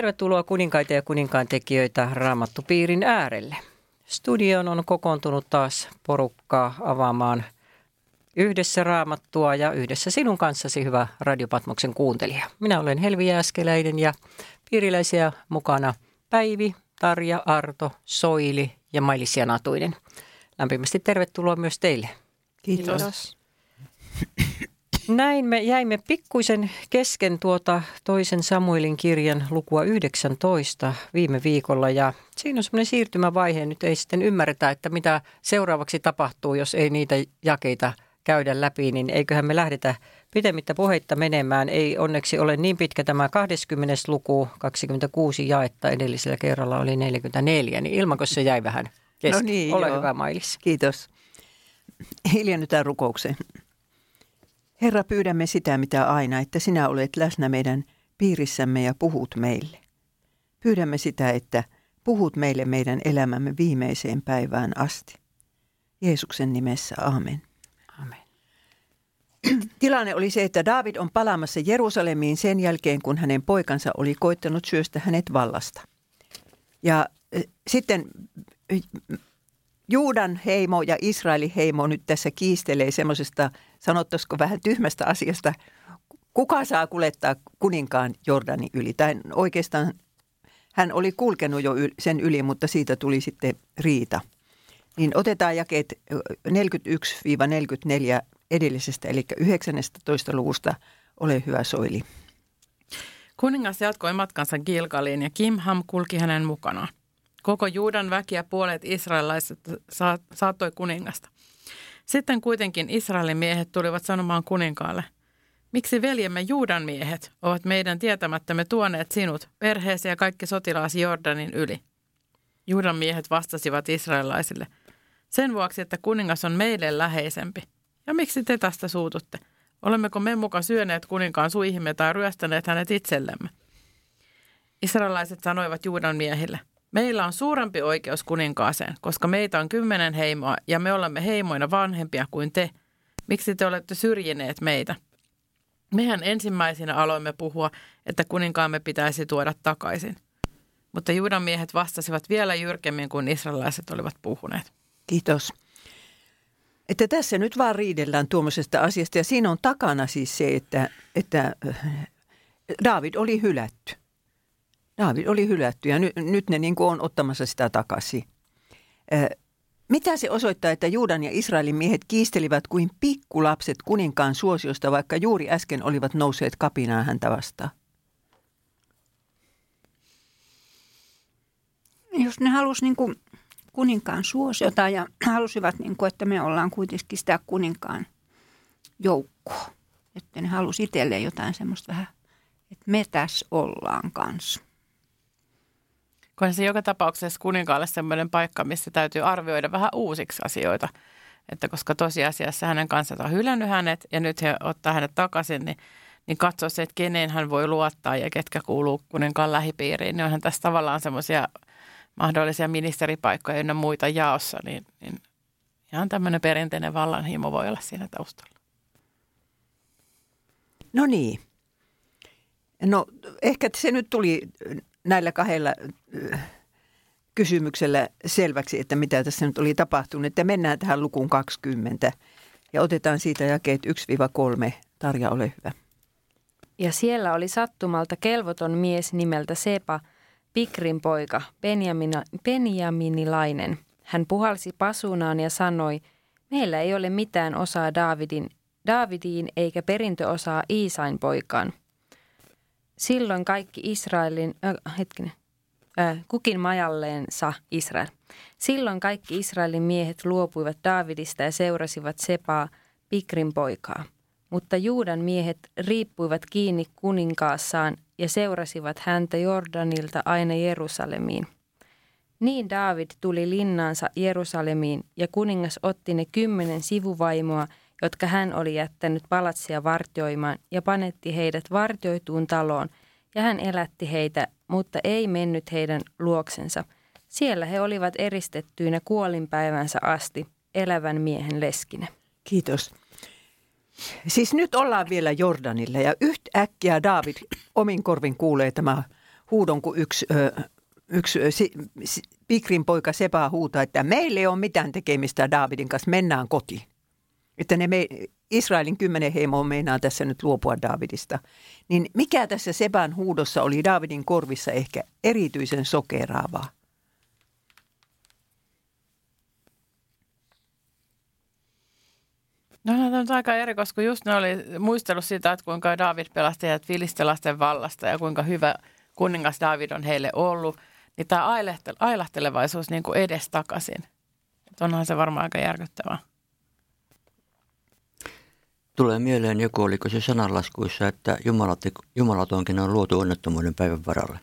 tervetuloa kuninkaita ja kuninkaan tekijöitä Raamattupiirin äärelle. Studioon on kokoontunut taas porukkaa avaamaan yhdessä raamattua ja yhdessä sinun kanssasi hyvä Radiopatmoksen kuuntelija. Minä olen Helvi Jääskeläinen ja piiriläisiä mukana Päivi, Tarja, Arto, Soili ja Mailis Janatuinen. Lämpimästi tervetuloa myös teille. Kiitos. Kiitos. Näin me jäimme pikkuisen kesken tuota toisen Samuelin kirjan lukua 19 viime viikolla ja siinä on semmoinen siirtymävaihe. Nyt ei sitten ymmärretä, että mitä seuraavaksi tapahtuu, jos ei niitä jakeita käydä läpi, niin eiköhän me lähdetä pitemmittä puheitta menemään. Ei onneksi ole niin pitkä tämä 20. luku, 26 jaetta edellisellä kerralla oli 44, niin ilmanko se jäi vähän kesken. No niin, Ole joo. hyvä Mailis. Kiitos. Hiljennytään rukoukseen. Herra, pyydämme sitä, mitä aina, että sinä olet läsnä meidän piirissämme ja puhut meille. Pyydämme sitä, että puhut meille meidän elämämme viimeiseen päivään asti. Jeesuksen nimessä, amen. Amen. Tilanne oli se, että David on palaamassa Jerusalemiin sen jälkeen, kun hänen poikansa oli koittanut syöstä hänet vallasta. Ja äh, sitten äh, Juudan heimo ja Israelin heimo nyt tässä kiistelee semmoisesta, sanottaisiko vähän tyhmästä asiasta, kuka saa kuljettaa kuninkaan Jordanin yli. Tai oikeastaan hän oli kulkenut jo sen yli, mutta siitä tuli sitten riita. Niin otetaan jakeet 41-44 edellisestä, eli 19. luvusta. Ole hyvä Soili. Kuningas jatkoi matkansa Gilgaliin ja Kimham kulki hänen mukanaan. Koko Juudan väki ja puolet israelaiset saattoi kuningasta. Sitten kuitenkin Israelin miehet tulivat sanomaan kuninkaalle, miksi veljemme Juudan miehet ovat meidän tietämättämme tuoneet sinut, perheesi ja kaikki sotilaasi Jordanin yli. Juudan miehet vastasivat israelaisille, sen vuoksi, että kuningas on meille läheisempi. Ja miksi te tästä suututte? Olemmeko me muka syöneet kuninkaan suihimme tai ryöstäneet hänet itsellemme? Israelaiset sanoivat Juudan miehille, Meillä on suurempi oikeus kuninkaaseen, koska meitä on kymmenen heimoa ja me olemme heimoina vanhempia kuin te. Miksi te olette syrjineet meitä? Mehän ensimmäisenä aloimme puhua, että kuninkaamme pitäisi tuoda takaisin. Mutta Juudan miehet vastasivat vielä jyrkemmin kuin israelaiset olivat puhuneet. Kiitos. Että tässä nyt vaan riidellään tuommoisesta asiasta ja siinä on takana siis se, että, että David oli hylätty. Daavid oli hylätty ja ny, nyt ne niin kuin on ottamassa sitä takaisin. Mitä se osoittaa, että Juudan ja Israelin miehet kiistelivät kuin pikkulapset kuninkaan suosiosta, vaikka juuri äsken olivat nousseet kapinaan häntä vastaan? Jos ne halusivat niin kuin kuninkaan suosiota ja halusivat, niin kuin, että me ollaan kuitenkin sitä kuninkaan joukkoa. Että ne halusivat itselleen jotain semmoista vähän, että me tässä ollaan kanssa. Kun se joka tapauksessa kuninkaalle sellainen paikka, missä täytyy arvioida vähän uusiksi asioita. Että koska tosiasiassa hänen kanssaan on hylännyt hänet ja nyt he ottaa hänet takaisin, niin, niin katsoo se, että keneen hän voi luottaa ja ketkä kuuluu kuninkaan lähipiiriin. Niin onhan tässä tavallaan semmoisia mahdollisia ministeripaikkoja ynnä muita jaossa, niin, niin ihan tämmöinen perinteinen vallanhimo voi olla siinä taustalla. No niin. No ehkä se nyt tuli näillä kahdella kysymyksellä selväksi, että mitä tässä nyt oli tapahtunut. Ja mennään tähän lukuun 20 ja otetaan siitä jakeet 1-3. Tarja, ole hyvä. Ja siellä oli sattumalta kelvoton mies nimeltä Sepa, Pikrin poika, Benjamina, Benjaminilainen. Hän puhalsi pasunaan ja sanoi, meillä ei ole mitään osaa Daavidin, Daavidiin eikä perintöosaa Iisain poikaan. Silloin kaikki Israelin, äh, hetkinen, kukin majalleensa Israel. Silloin kaikki Israelin miehet luopuivat Daavidista ja seurasivat Sepaa, Pikrin poikaa. Mutta Juudan miehet riippuivat kiinni kuninkaassaan ja seurasivat häntä Jordanilta aina Jerusalemiin. Niin Daavid tuli linnaansa Jerusalemiin ja kuningas otti ne kymmenen sivuvaimoa – jotka hän oli jättänyt palatsia vartioimaan ja panetti heidät vartioituun taloon, ja hän elätti heitä, mutta ei mennyt heidän luoksensa. Siellä he olivat eristettyinä kuolinpäivänsä asti, elävän miehen leskinä. Kiitos. Siis nyt ollaan vielä Jordanilla ja yhtäkkiä David omin korvin kuulee tämä huudon, kun yksi, ö, yksi si, si, Pikrin poika Seba huutaa, että meillä ei ole mitään tekemistä Daavidin kanssa, mennään kotiin. Että ne me, Israelin kymmenen heimoa meinaa tässä nyt luopua Daavidista. Niin mikä tässä Seban huudossa oli Daavidin korvissa ehkä erityisen sokeraavaa? No on tämä aika eri, koska just ne oli muistellut sitä, että kuinka David pelasti heidät filistelasten vallasta ja kuinka hyvä kuningas David on heille ollut. Niin tämä ailahtelevaisuus niin kuin edestakaisin. Onhan se varmaan aika järkyttävää. Tulee mieleen joku, oliko se sananlaskuissa, että Jumalat, Jumalatonkin on luotu onnettomuuden päivän varalle.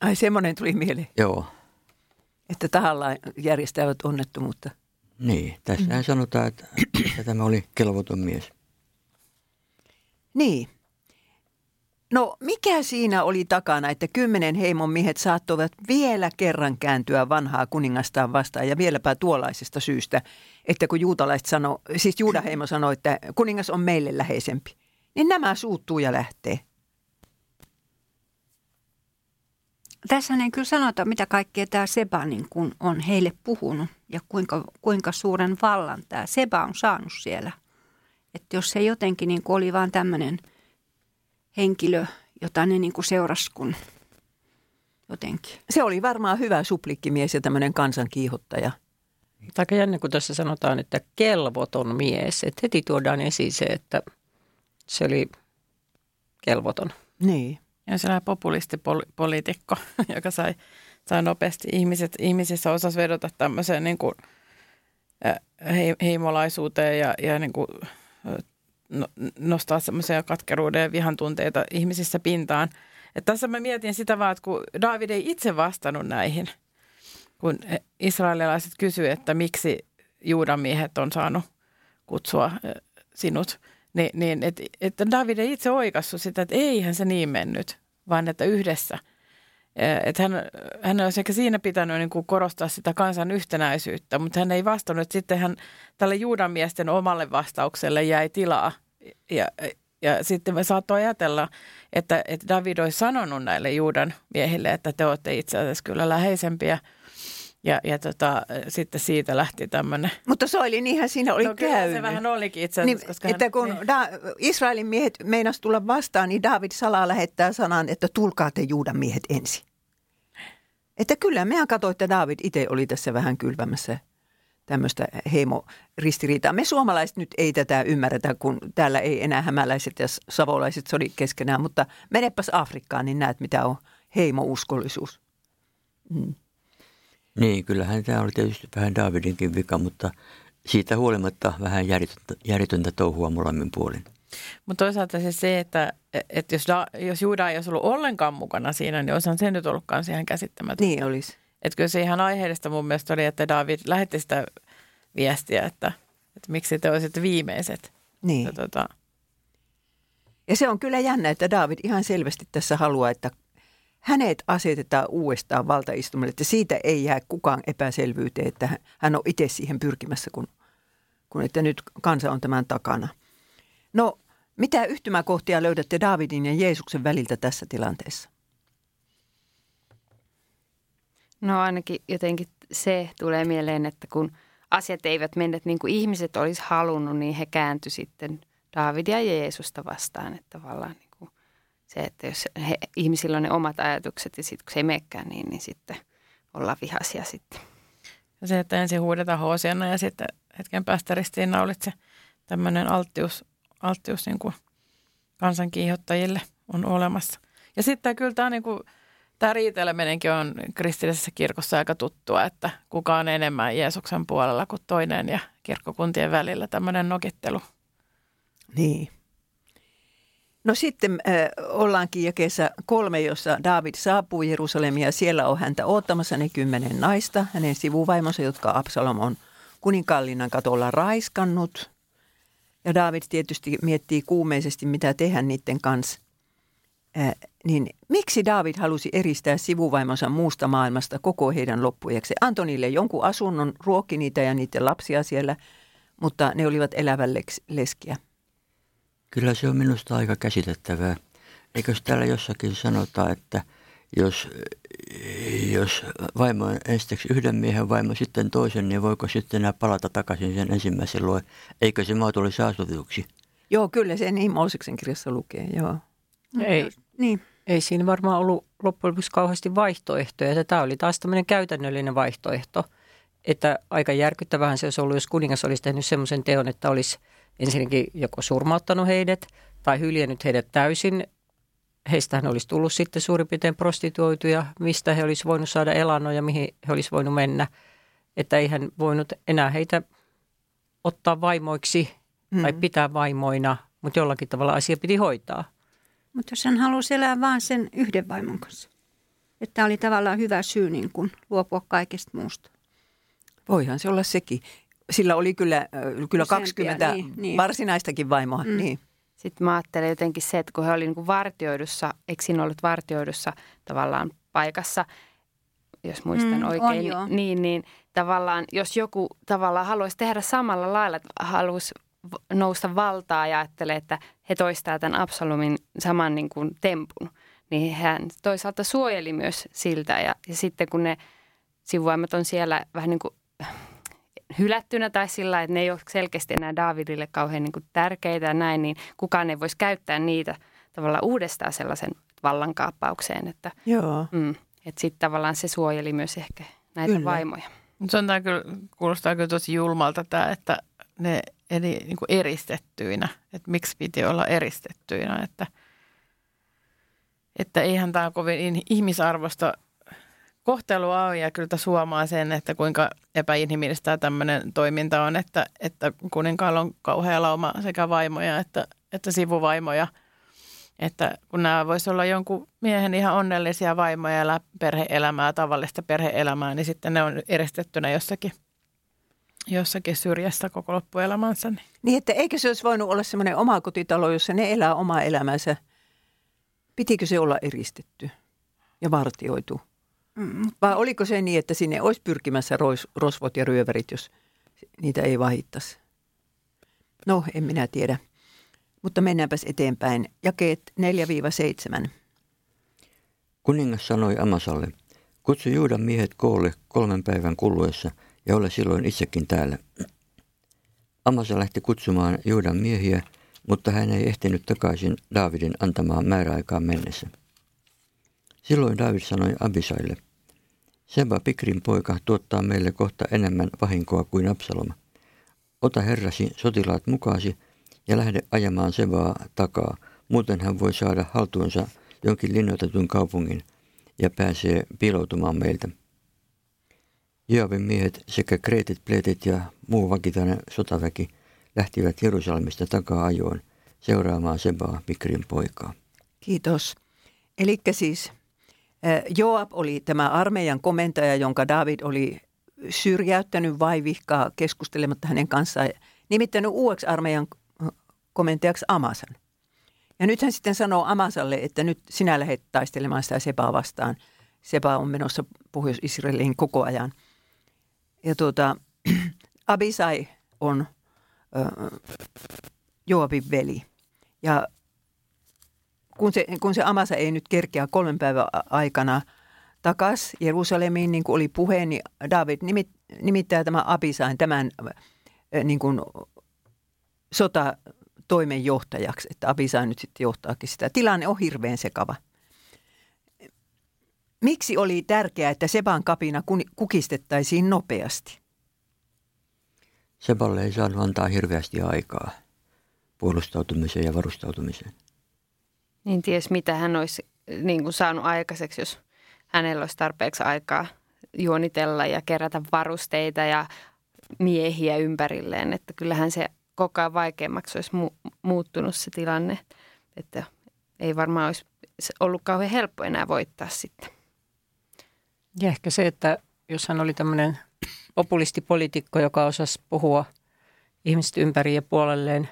Ai semmoinen tuli mieleen. Joo. Että tahallaan järjestävät onnettomuutta. Niin, tässä mm. sanotaan, että, että tämä oli kelvoton mies. Niin. No mikä siinä oli takana, että kymmenen heimon miehet saattoivat vielä kerran kääntyä vanhaa kuningastaan vastaan ja vieläpä tuollaisesta syystä, että kun juutalaiset sano, siis juudaheimo sanoi, että kuningas on meille läheisempi, niin nämä suuttuu ja lähtee. Tässä ei kyllä sanota, mitä kaikkea tämä Seba niin kun on heille puhunut ja kuinka, kuinka suuren vallan tämä Seba on saanut siellä. Että jos se jotenkin niin oli vain tämmöinen henkilö, jota ne niin seurasi kun jotenkin. Se oli varmaan hyvä suplikkimies ja tämmöinen kansankiihottaja. Aika jännä, kun tässä sanotaan, että kelvoton mies. Että heti tuodaan esiin se, että se oli kelvoton. Niin. Ja sellainen populistipoliitikko, joka sai, sai nopeasti ihmiset, ihmisissä osas vedota tämmöiseen niin kuin, he, heimolaisuuteen ja, ja niin kuin, nostaa semmoisia katkeruuden ja vihan tunteita ihmisissä pintaan. Et tässä mä mietin sitä vaan, että kun David ei itse vastannut näihin, kun israelilaiset kysyivät, että miksi Juudan miehet on saanut kutsua sinut – niin, niin että et David ei itse oikassu sitä, että eihän se niin mennyt, vaan että yhdessä. Että hän, hän olisi ehkä siinä pitänyt niin kuin korostaa sitä kansan yhtenäisyyttä, mutta hän ei vastannut. Sitten hän tälle Juudan miesten omalle vastaukselle jäi tilaa. Ja, ja sitten me saattoi ajatella, että, että David olisi sanonut näille Juudan miehille, että te olette itse asiassa kyllä läheisempiä – ja, ja tota, sitten siitä lähti tämmöinen. Mutta Soili, niinhän siinä oli no, käynyt. se vähän olikin itse asiassa. Niin, koska että hän, kun niin. da, Israelin miehet meinas tulla vastaan, niin David salaa lähettää sanan, että tulkaa te Juudan miehet ensin. Että kyllä mehän katsoin, että David itse oli tässä vähän kylvämässä tämmöistä heimoristiriitaa. Me suomalaiset nyt ei tätä ymmärretä, kun täällä ei enää hämäläiset ja savolaiset sodi keskenään, mutta menepäs Afrikkaan, niin näet mitä on heimouskollisuus. Mm. Niin, kyllähän tämä oli tietysti vähän Davidinkin vika, mutta siitä huolimatta vähän järjetöntä, järjetöntä touhua molemmin puolin. Mutta toisaalta siis se, että, että jos, da, jos Juuda ei olisi ollut ollenkaan mukana siinä, niin olisihan se nyt ollutkaan ihan käsittämätöntä. Niin olisi. Että kyllä se ihan aiheellista mun mielestä oli, että David lähetti sitä viestiä, että, että miksi te olisitte viimeiset. Niin. Ja, tota... ja se on kyllä jännä, että David ihan selvästi tässä haluaa, että hänet asetetaan uudestaan valtaistumelle, että siitä ei jää kukaan epäselvyyteen, että hän on itse siihen pyrkimässä, kun, kun että nyt kansa on tämän takana. No, mitä yhtymäkohtia löydätte Davidin ja Jeesuksen väliltä tässä tilanteessa? No ainakin jotenkin se tulee mieleen, että kun asiat eivät menneet niin kuin ihmiset olisi halunnut, niin he kääntyi sitten Davidia ja Jeesusta vastaan, että tavallaan niin se, että jos he, ihmisillä on ne omat ajatukset ja sitten kun se ei menekään niin, niin sitten ollaan vihaisia sitten. Ja se, että ensin huudetaan hoosiana ja sitten hetken päästä ristiinnaulit tämmöinen alttius, alttius niin kuin kansankiihottajille on olemassa. Ja sitten kyllä tämä, niin kuin, tämä riiteleminenkin on kristillisessä kirkossa aika tuttua, että kuka on enemmän Jeesuksen puolella kuin toinen ja kirkkokuntien välillä tämmöinen nokittelu. Niin. No sitten äh, ollaankin jakeessa kolme, jossa David saapuu Jerusalemia ja siellä on häntä ottamassa ne kymmenen naista, hänen sivuvaimonsa, jotka Absalom on kuninkallinnan katolla raiskannut. Ja David tietysti miettii kuumeisesti, mitä tehdä niiden kanssa. Äh, niin miksi David halusi eristää sivuvaimonsa muusta maailmasta koko heidän loppujaksi? Antoi niille jonkun asunnon, ruokki niitä ja niiden lapsia siellä, mutta ne olivat elävän leskiä. Kyllä se on minusta aika käsitettävää. Eikö täällä jossakin sanota, että jos, jos vaimo on ensiksi yhden miehen vaimo, sitten toisen, niin voiko sitten enää palata takaisin sen ensimmäisen luo? Eikö se maa tuli saastutetuksi? Joo, kyllä se niin Mooseksen kirjassa lukee, joo. Ei, Niin, ei siinä varmaan ollut loppujen lopuksi kauheasti vaihtoehtoja. Tämä oli taas tämmöinen käytännöllinen vaihtoehto, että aika järkyttävähän se olisi ollut, jos kuningas olisi tehnyt semmoisen teon, että olisi ensinnäkin joko surmauttanut heidät tai hyljennyt heidät täysin. Heistähän olisi tullut sitten suurin piirtein prostituoituja, mistä he olisi voinut saada elannon ja mihin he olisi voinut mennä. Että ei hän voinut enää heitä ottaa vaimoiksi mm. tai pitää vaimoina, mutta jollakin tavalla asia piti hoitaa. mutta jos hän halusi elää vain sen yhden vaimon kanssa. Että oli tavallaan hyvä syy niin kuin luopua kaikesta muusta. Voihan se olla sekin. Sillä oli kyllä, kyllä Useampia, 20 niin, niin. varsinaistakin vaimoa. Mm. Niin. Sitten mä ajattelen jotenkin se, että kun he olivat niin vartioidussa, eikö siinä ollut vartioidussa tavallaan paikassa, jos muistan Mm, oikein, joo. niin, niin tavallaan jos joku tavallaan haluaisi tehdä samalla lailla, että haluaisi nousta valtaa ja ajattelee, että he toistaa tämän Absalomin saman niin kuin tempun, niin hän toisaalta suojeli myös siltä ja, ja sitten kun ne sivuaimet on siellä vähän niin kuin hylättynä tai sillä, että ne ei ole selkeästi enää Daavidille kauhean niin kuin tärkeitä ja näin, niin kukaan ei voisi käyttää niitä tavallaan uudestaan sellaisen vallankaappaukseen, että, Joo. mm, että sitten tavallaan se suojeli myös ehkä näitä Kyllä. vaimoja. Se on tää kyllä, kuulostaa kyllä tosi julmalta tämä, että ne eli niin kuin eristettyinä. Että miksi piti olla eristettyinä. Että, että eihän tämä kovin in- ihmisarvosta kohtelua ole ja kyllä tässä huomaa sen, että kuinka epäinhimillistä tämmöinen toiminta on, että, että kuninkaalla on kauhea lauma sekä vaimoja että, että sivuvaimoja. Että kun nämä voisi olla jonkun miehen ihan onnellisia vaimoja ja perhe-elämää, tavallista perhe-elämää, niin sitten ne on eristettynä jossakin, jossakin syrjässä koko loppuelämänsä. Niin. Niin, että eikö se olisi voinut olla semmoinen oma kotitalo, jossa ne elää omaa elämänsä? Pitikö se olla eristetty ja vartioitu? Mm, Vai oliko se niin, että sinne olisi pyrkimässä rois, rosvot ja ryöverit, jos niitä ei vahittaisi? No, en minä tiedä. Mutta mennäänpäs eteenpäin. Jakeet 4-7. Kuningas sanoi Amasalle, kutsu Juudan miehet koolle kolmen päivän kuluessa ja ole silloin itsekin täällä. Amasa lähti kutsumaan Juudan miehiä, mutta hän ei ehtinyt takaisin Daavidin antamaan määräaikaan mennessä. Silloin Daavid sanoi Abisaille, Seba Pikrin poika tuottaa meille kohta enemmän vahinkoa kuin Absalom. Ota herrasi sotilaat mukaasi ja lähde ajamaan Sebaa takaa, muuten hän voi saada haltuunsa jonkin linnoitetun kaupungin ja pääsee piiloutumaan meiltä. Joabin miehet sekä kreetit, pleetit ja muu vakitainen sotaväki lähtivät Jerusalemista takaa ajoon seuraamaan Sebaa Pikrin poikaa. Kiitos. Eli siis Joab oli tämä armeijan komentaja, jonka David oli syrjäyttänyt vaivihkaa keskustelematta hänen kanssaan, nimittänyt uudeksi armeijan komentajaksi Amasan. Ja nyt hän sitten sanoo Amasalle, että nyt sinä lähdet taistelemaan sitä Sebaa vastaan. Seba on menossa Pohjois-Israeliin koko ajan. Ja tuota, Abisai on ö, Joabin veli. Ja kun se, kun se Amasa ei nyt kerkeä kolmen päivän aikana takas Jerusalemiin, niin kuin oli puhe, niin David nimit, nimittää tämän Abisain tämän niin kuin sota toimenjohtajaksi, että Abisai nyt sitten johtaakin sitä. Tilanne on hirveän sekava. Miksi oli tärkeää, että Seban kapina kukistettaisiin nopeasti? Seballe ei saanut antaa hirveästi aikaa puolustautumiseen ja varustautumiseen. Niin ties mitä hän olisi niin kuin saanut aikaiseksi, jos hänellä olisi tarpeeksi aikaa juonitella ja kerätä varusteita ja miehiä ympärilleen. Että kyllähän se koko ajan vaikeammaksi olisi mu- muuttunut se tilanne. Että ei varmaan olisi ollut kauhean helppo enää voittaa sitten. Ja ehkä se, että jos hän oli tämmöinen populistipoliitikko, joka osasi puhua ihmiset ympäri ja puolelleen,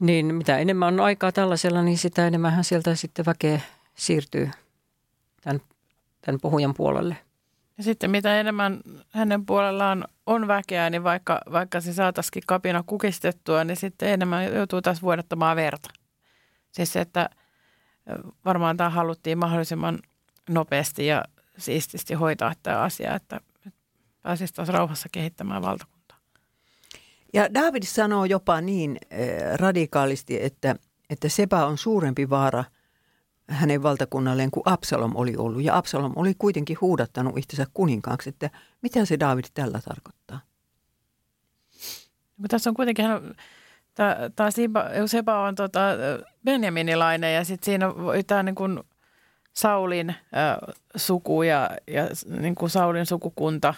niin mitä enemmän on aikaa tällaisella, niin sitä enemmän sieltä sitten väkeä siirtyy tämän, tämän puhujan puolelle. Ja sitten mitä enemmän hänen puolellaan on väkeä, niin vaikka, vaikka se saataisiin kapina kukistettua, niin sitten enemmän joutuu taas vuodattamaan verta. Siis se, että varmaan tämä haluttiin mahdollisimman nopeasti ja siististi hoitaa tämä asia, että pääsisi taas rauhassa kehittämään valtakuntaa. Ja David sanoo jopa niin äh, radikaalisti, että, että Seba on suurempi vaara hänen valtakunnalleen kuin Absalom oli ollut. Ja Absalom oli kuitenkin huudattanut itsensä kuninkaaksi, että mitä se David tällä tarkoittaa? Tässä on kuitenkin, tämä Seba on tota Benjaminilainen ja sitten siinä on tämä niin kuin Saulin äh, suku ja, ja niin kuin Saulin sukukunta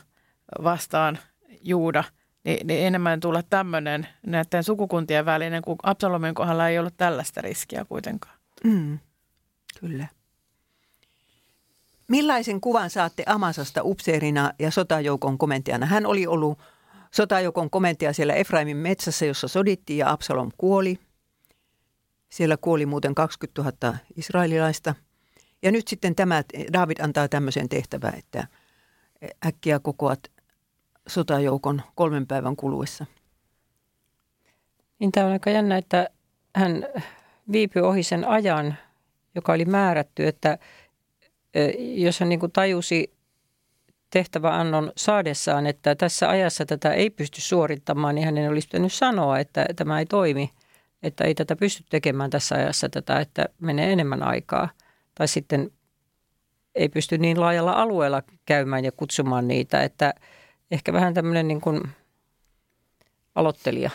vastaan Juuda, niin, niin enemmän tulla tämmöinen näiden sukukuntien välinen, kun Absalomin kohdalla ei ollut tällaista riskiä kuitenkaan. Mm, kyllä. Millaisen kuvan saatte Amasasta upseerina ja sotajoukon komentajana? Hän oli ollut sotajoukon komentaja siellä Efraimin metsässä, jossa sodittiin ja Absalom kuoli. Siellä kuoli muuten 20 000 israelilaista – ja nyt sitten tämä, David antaa tämmöisen tehtävän, että äkkiä kokoat sotajoukon kolmen päivän kuluessa. Niin tämä on aika jännä, että hän viipyi ohi sen ajan, joka oli määrätty, että jos hän niin kuin tajusi tehtäväannon saadessaan, että tässä ajassa tätä ei pysty suorittamaan, niin hänen olisi pitänyt sanoa, että tämä ei toimi, että ei tätä pysty tekemään tässä ajassa tätä, että menee enemmän aikaa – tai sitten ei pysty niin laajalla alueella käymään ja kutsumaan niitä, että ehkä vähän tämmöinen niin kuin aloittelija.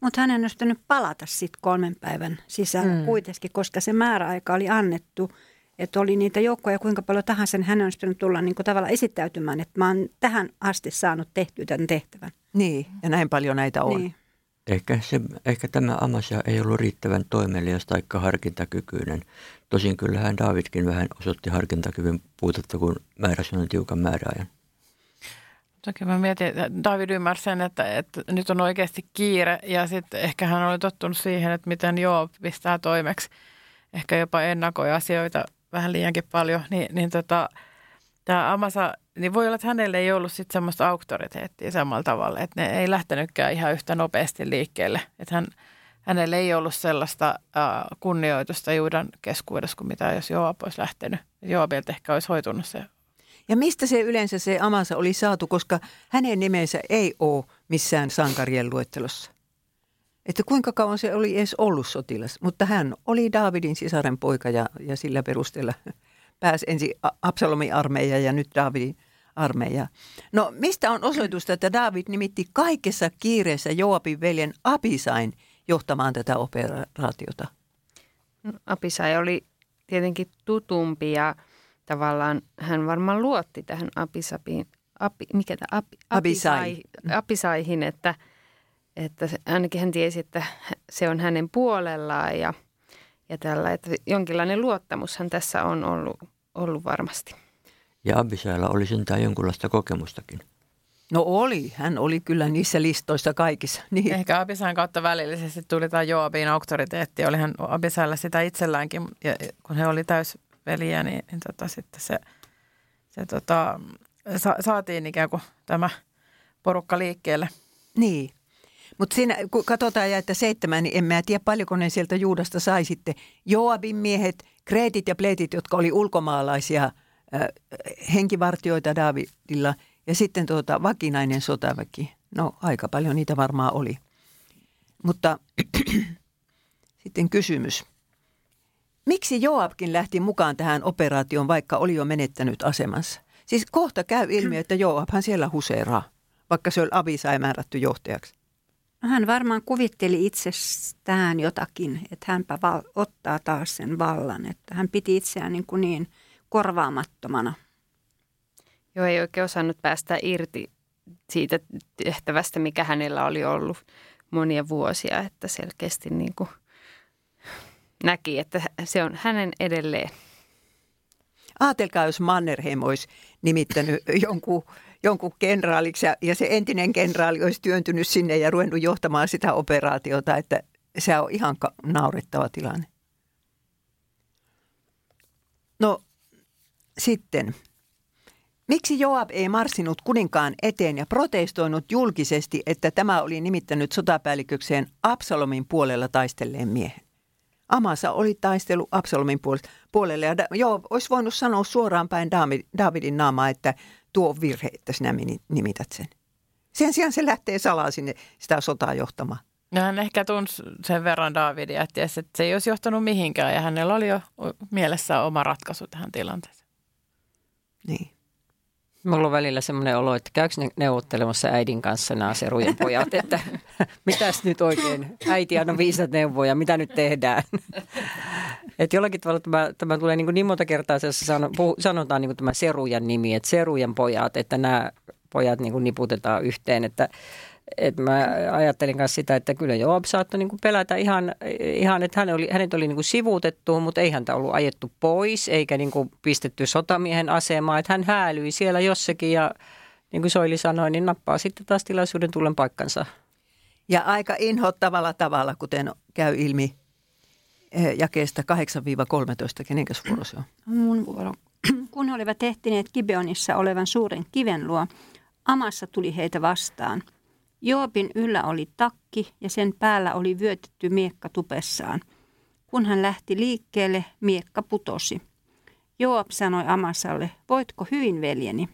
Mutta hänen olisi pitänyt palata sitten kolmen päivän sisällä mm. kuitenkin, koska se määräaika oli annettu, että oli niitä joukkoja kuinka paljon tahansa, niin hänen olisi pitänyt tulla niin tavallaan esittäytymään, että mä oon tähän asti saanut tehtyä tämän tehtävän. Niin, ja näin paljon näitä on. Niin. Ehkä, se, ehkä tämä Amasia ei ollut riittävän toimelias tai harkintakykyinen. Tosin kyllähän Davidkin vähän osoitti harkintakyvyn puutetta, kun määräsi on tiukan määräajan. Toki mä mietin, David ymmärsi sen, että, että nyt on oikeasti kiire ja sitten ehkä hän oli tottunut siihen, että miten joo pistää toimeksi. Ehkä jopa ennakoi asioita vähän liiankin paljon, niin, niin tota, tämä Amasa, niin voi olla, että hänelle ei ollut sitten semmoista auktoriteettia samalla tavalla, että ne ei lähtenytkään ihan yhtä nopeasti liikkeelle. Että hän, hänellä ei ollut sellaista äh, kunnioitusta Juudan keskuudessa kuin mitä jos Joab olisi lähtenyt. Joabilta ehkä olisi hoitunut se. Ja mistä se yleensä se Amasa oli saatu, koska hänen nimensä ei ole missään sankarien luettelossa. Että kuinka kauan se oli edes ollut sotilas, mutta hän oli Davidin sisaren poika ja, ja sillä perusteella pääsi ensin Absalomin armeija ja nyt Davidin armeija. No mistä on osoitusta, että David nimitti kaikessa kiireessä Joabin veljen Abisain johtamaan tätä operaatiota? No, Abisai oli tietenkin tutumpi ja tavallaan hän varmaan luotti tähän Abisabiin, Abi, mikä tämä, Abi, Abisai, Abisaihin, että, että ainakin hän tiesi, että se on hänen puolellaan ja – ja tällä, että jonkinlainen luottamushan tässä on ollut, ollut varmasti. Ja Abisailla oli sentään jonkunlaista kokemustakin. No oli, hän oli kyllä niissä listoissa kaikissa. Niin. Ehkä Abisain kautta välillisesti tuli tämä Joabin auktoriteetti. Olihan Abisailla sitä itselläänkin, ja kun he oli täysveliä, niin, niin tota, sitten se, se tota, sa, saatiin ikään kuin tämä porukka liikkeelle. Niin, mutta siinä, kun katsotaan ja että seitsemän, niin en mä tiedä paljonko ne sieltä Juudasta sai sitten. Joabin miehet, Kreetit ja Pleetit, jotka oli ulkomaalaisia äh, henkivartioita Davidilla ja sitten tuota, vakinainen sotaväki. No aika paljon niitä varmaan oli. Mutta sitten kysymys. Miksi Joabkin lähti mukaan tähän operaatioon, vaikka oli jo menettänyt asemansa? Siis kohta käy ilmi, että Joabhan siellä huseeraa, vaikka se oli Abisai määrätty johtajaksi. Hän varmaan kuvitteli itsestään jotakin, että hänpä val- ottaa taas sen vallan, että hän piti itseään niin, kuin niin korvaamattomana. Joo, ei oikein osannut päästä irti siitä tehtävästä, mikä hänellä oli ollut monia vuosia, että selkeästi niin kuin näki, että se on hänen edelleen. Aatelkaa, jos Mannerheim olisi nimittänyt jonkun jonkun kenraaliksi ja, ja se entinen kenraali olisi työntynyt sinne ja ruvennut johtamaan sitä operaatiota, että se on ihan naurettava tilanne. No sitten, miksi Joab ei marssinut kuninkaan eteen ja protestoinut julkisesti, että tämä oli nimittänyt sotapäällikökseen Absalomin puolella taistelleen miehen? Amasa oli taistelu Absalomin puolelle. Ja joo, olisi voinut sanoa suoraan päin Davidin naamaa, että tuo on virhe, että sinä nimität sen. Sen sijaan se lähtee salaa sinne sitä sotaa johtamaan. Ja hän ehkä tunsi sen verran Davidia, että, että se ei olisi johtanut mihinkään ja hänellä oli jo mielessä oma ratkaisu tähän tilanteeseen. Niin. Mulla on välillä semmoinen olo, että käykö ne neuvottelemassa äidin kanssa nämä serujen pojat, että mitäs nyt oikein, äiti anna viisat neuvoja, mitä nyt tehdään. Että jollakin tavalla tämä, tämä tulee niin, niin monta kertaa, puh, sanotaan niin tämä serujan nimi, että serujen pojat, että nämä pojat niin niputetaan yhteen, että et mä ajattelin myös sitä, että kyllä Joab saattoi niin kuin pelätä ihan, ihan että hän oli, hänet oli niin kuin sivuutettu, mutta ei häntä ollut ajettu pois eikä niin kuin pistetty sotamiehen asemaan. Että hän häälyi siellä jossakin ja niin kuin Soili sanoi, niin nappaa sitten taas tilaisuuden tullen paikkansa. Ja aika inhottavalla tavalla, kuten käy ilmi eh, jakeesta 8-13. Kenenkäs vuoro se on? Mun vuoro. Kun he olivat ehtineet Gibeonissa olevan suuren kiven luo, Amassa tuli heitä vastaan – Joobin yllä oli takki ja sen päällä oli vyötetty miekka tupessaan. Kun hän lähti liikkeelle, miekka putosi. Joab sanoi Amasalle, voitko hyvin veljeni?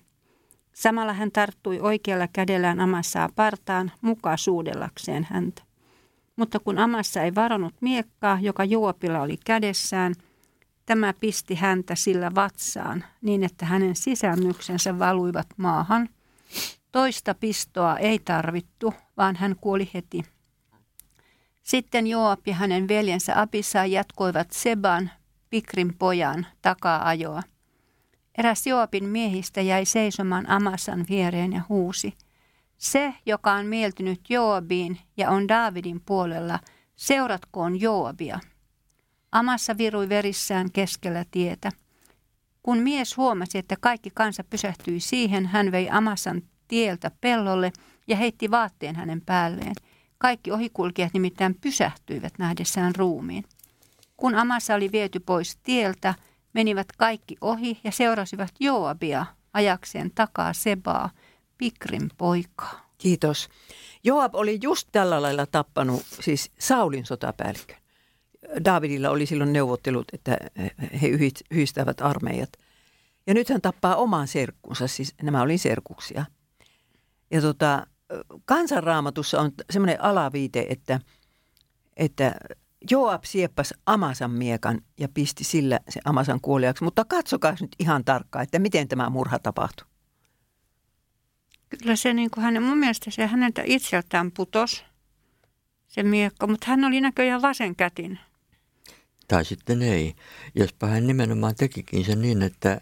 Samalla hän tarttui oikealla kädellään Amassaa partaan mukaan suudellakseen häntä. Mutta kun Amassa ei varannut miekkaa, joka Joopilla oli kädessään, tämä pisti häntä sillä vatsaan niin, että hänen sisälmyksensä valuivat maahan. Toista pistoa ei tarvittu, vaan hän kuoli heti. Sitten Joab ja hänen veljensä Abissa jatkoivat Seban, Pikrin pojan, takaa-ajoa. Eräs Joabin miehistä jäi seisomaan Amasan viereen ja huusi. Se, joka on mieltynyt Joabiin ja on Daavidin puolella, seuratkoon Joabia. Amassa virui verissään keskellä tietä. Kun mies huomasi, että kaikki kansa pysähtyi siihen, hän vei Amasan tieltä pellolle ja heitti vaatteen hänen päälleen. Kaikki ohikulkijat nimittäin pysähtyivät nähdessään ruumiin. Kun Amassa oli viety pois tieltä, menivät kaikki ohi ja seurasivat Joabia ajakseen takaa Sebaa, Pikrin poikaa. Kiitos. Joab oli just tällä lailla tappanut siis Saulin sotapäällikön. Davidilla oli silloin neuvottelut, että he yhdistävät armeijat. Ja nyt hän tappaa oman serkkunsa, siis nämä oli serkuksia – ja tota, kansanraamatussa on semmoinen alaviite, että, että Joab sieppas Amasan miekan ja pisti sillä se Amasan kuoliaksi. Mutta katsokaa nyt ihan tarkkaan, että miten tämä murha tapahtui. Kyllä se niin kuin hänen, mun mielestä se häneltä itseltään putos se miekka, mutta hän oli näköjään vasenkätin. Tai sitten ei. Jospa hän nimenomaan tekikin sen niin, että,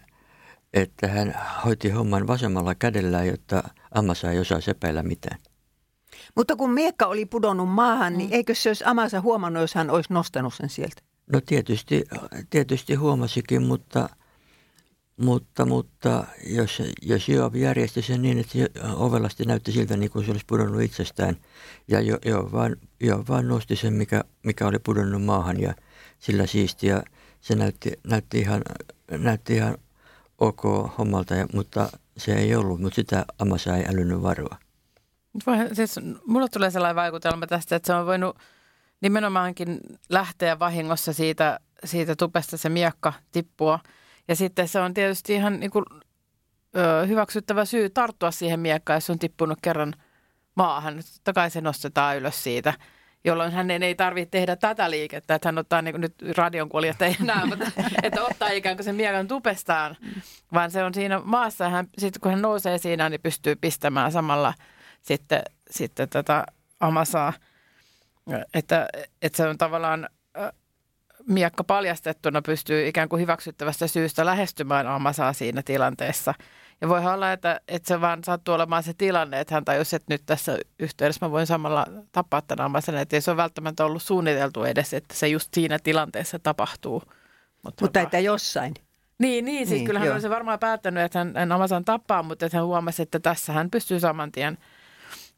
että hän hoiti homman vasemmalla kädellä, jotta – Amasa ei osaa sepäillä mitään. Mutta kun miekka oli pudonnut maahan, niin mm. eikö se olisi Amasa huomannut, jos hän olisi nostanut sen sieltä? No tietysti, tietysti huomasikin, mutta, mutta, mutta jos, jos Joab järjesti sen niin, että ovelasti näytti siltä niin kuin se olisi pudonnut itsestään. Ja jo, jo, vaan, jo vaan nosti sen, mikä, mikä oli pudonnut maahan ja sillä siisti. Ja se näytti, näytti, ihan, näytti ihan ok hommalta, mutta se ei ollut, mutta sitä Amasa ei älynyt varoa. Siis, mulle tulee sellainen vaikutelma tästä, että se on voinut nimenomaankin lähteä vahingossa siitä, siitä tupesta se miekka tippua. Ja sitten se on tietysti ihan niin kuin, ö, hyväksyttävä syy tarttua siihen miekkaan, jos on tippunut kerran maahan. Totta kai se nostetaan ylös siitä – jolloin hänen ei tarvitse tehdä tätä liikettä, että hän ottaa niin kuin nyt radion kuljettaja enää, mutta että ottaa ikään kuin sen miekan tupestaan, vaan se on siinä maassa, hän, sitten kun hän nousee siinä, niin pystyy pistämään samalla sitten, sitten tätä amasaa, että, että se on tavallaan miekka paljastettuna pystyy ikään kuin hyväksyttävästä syystä lähestymään amasaa siinä tilanteessa – ja voi olla, että, että se vaan sattuu olemaan se tilanne, että hän tajusi, että nyt tässä yhteydessä mä voin samalla tapaa tämän ammasen, että ei se ole välttämättä ollut suunniteltu edes, että se just siinä tilanteessa tapahtuu. Mutta, mutta että jossain. Niin, niin siis niin, kyllähän hän olisi varmaan päättänyt, että hän, hän Amasan tappaa, mutta että hän huomasi, että tässä hän pystyy saman tien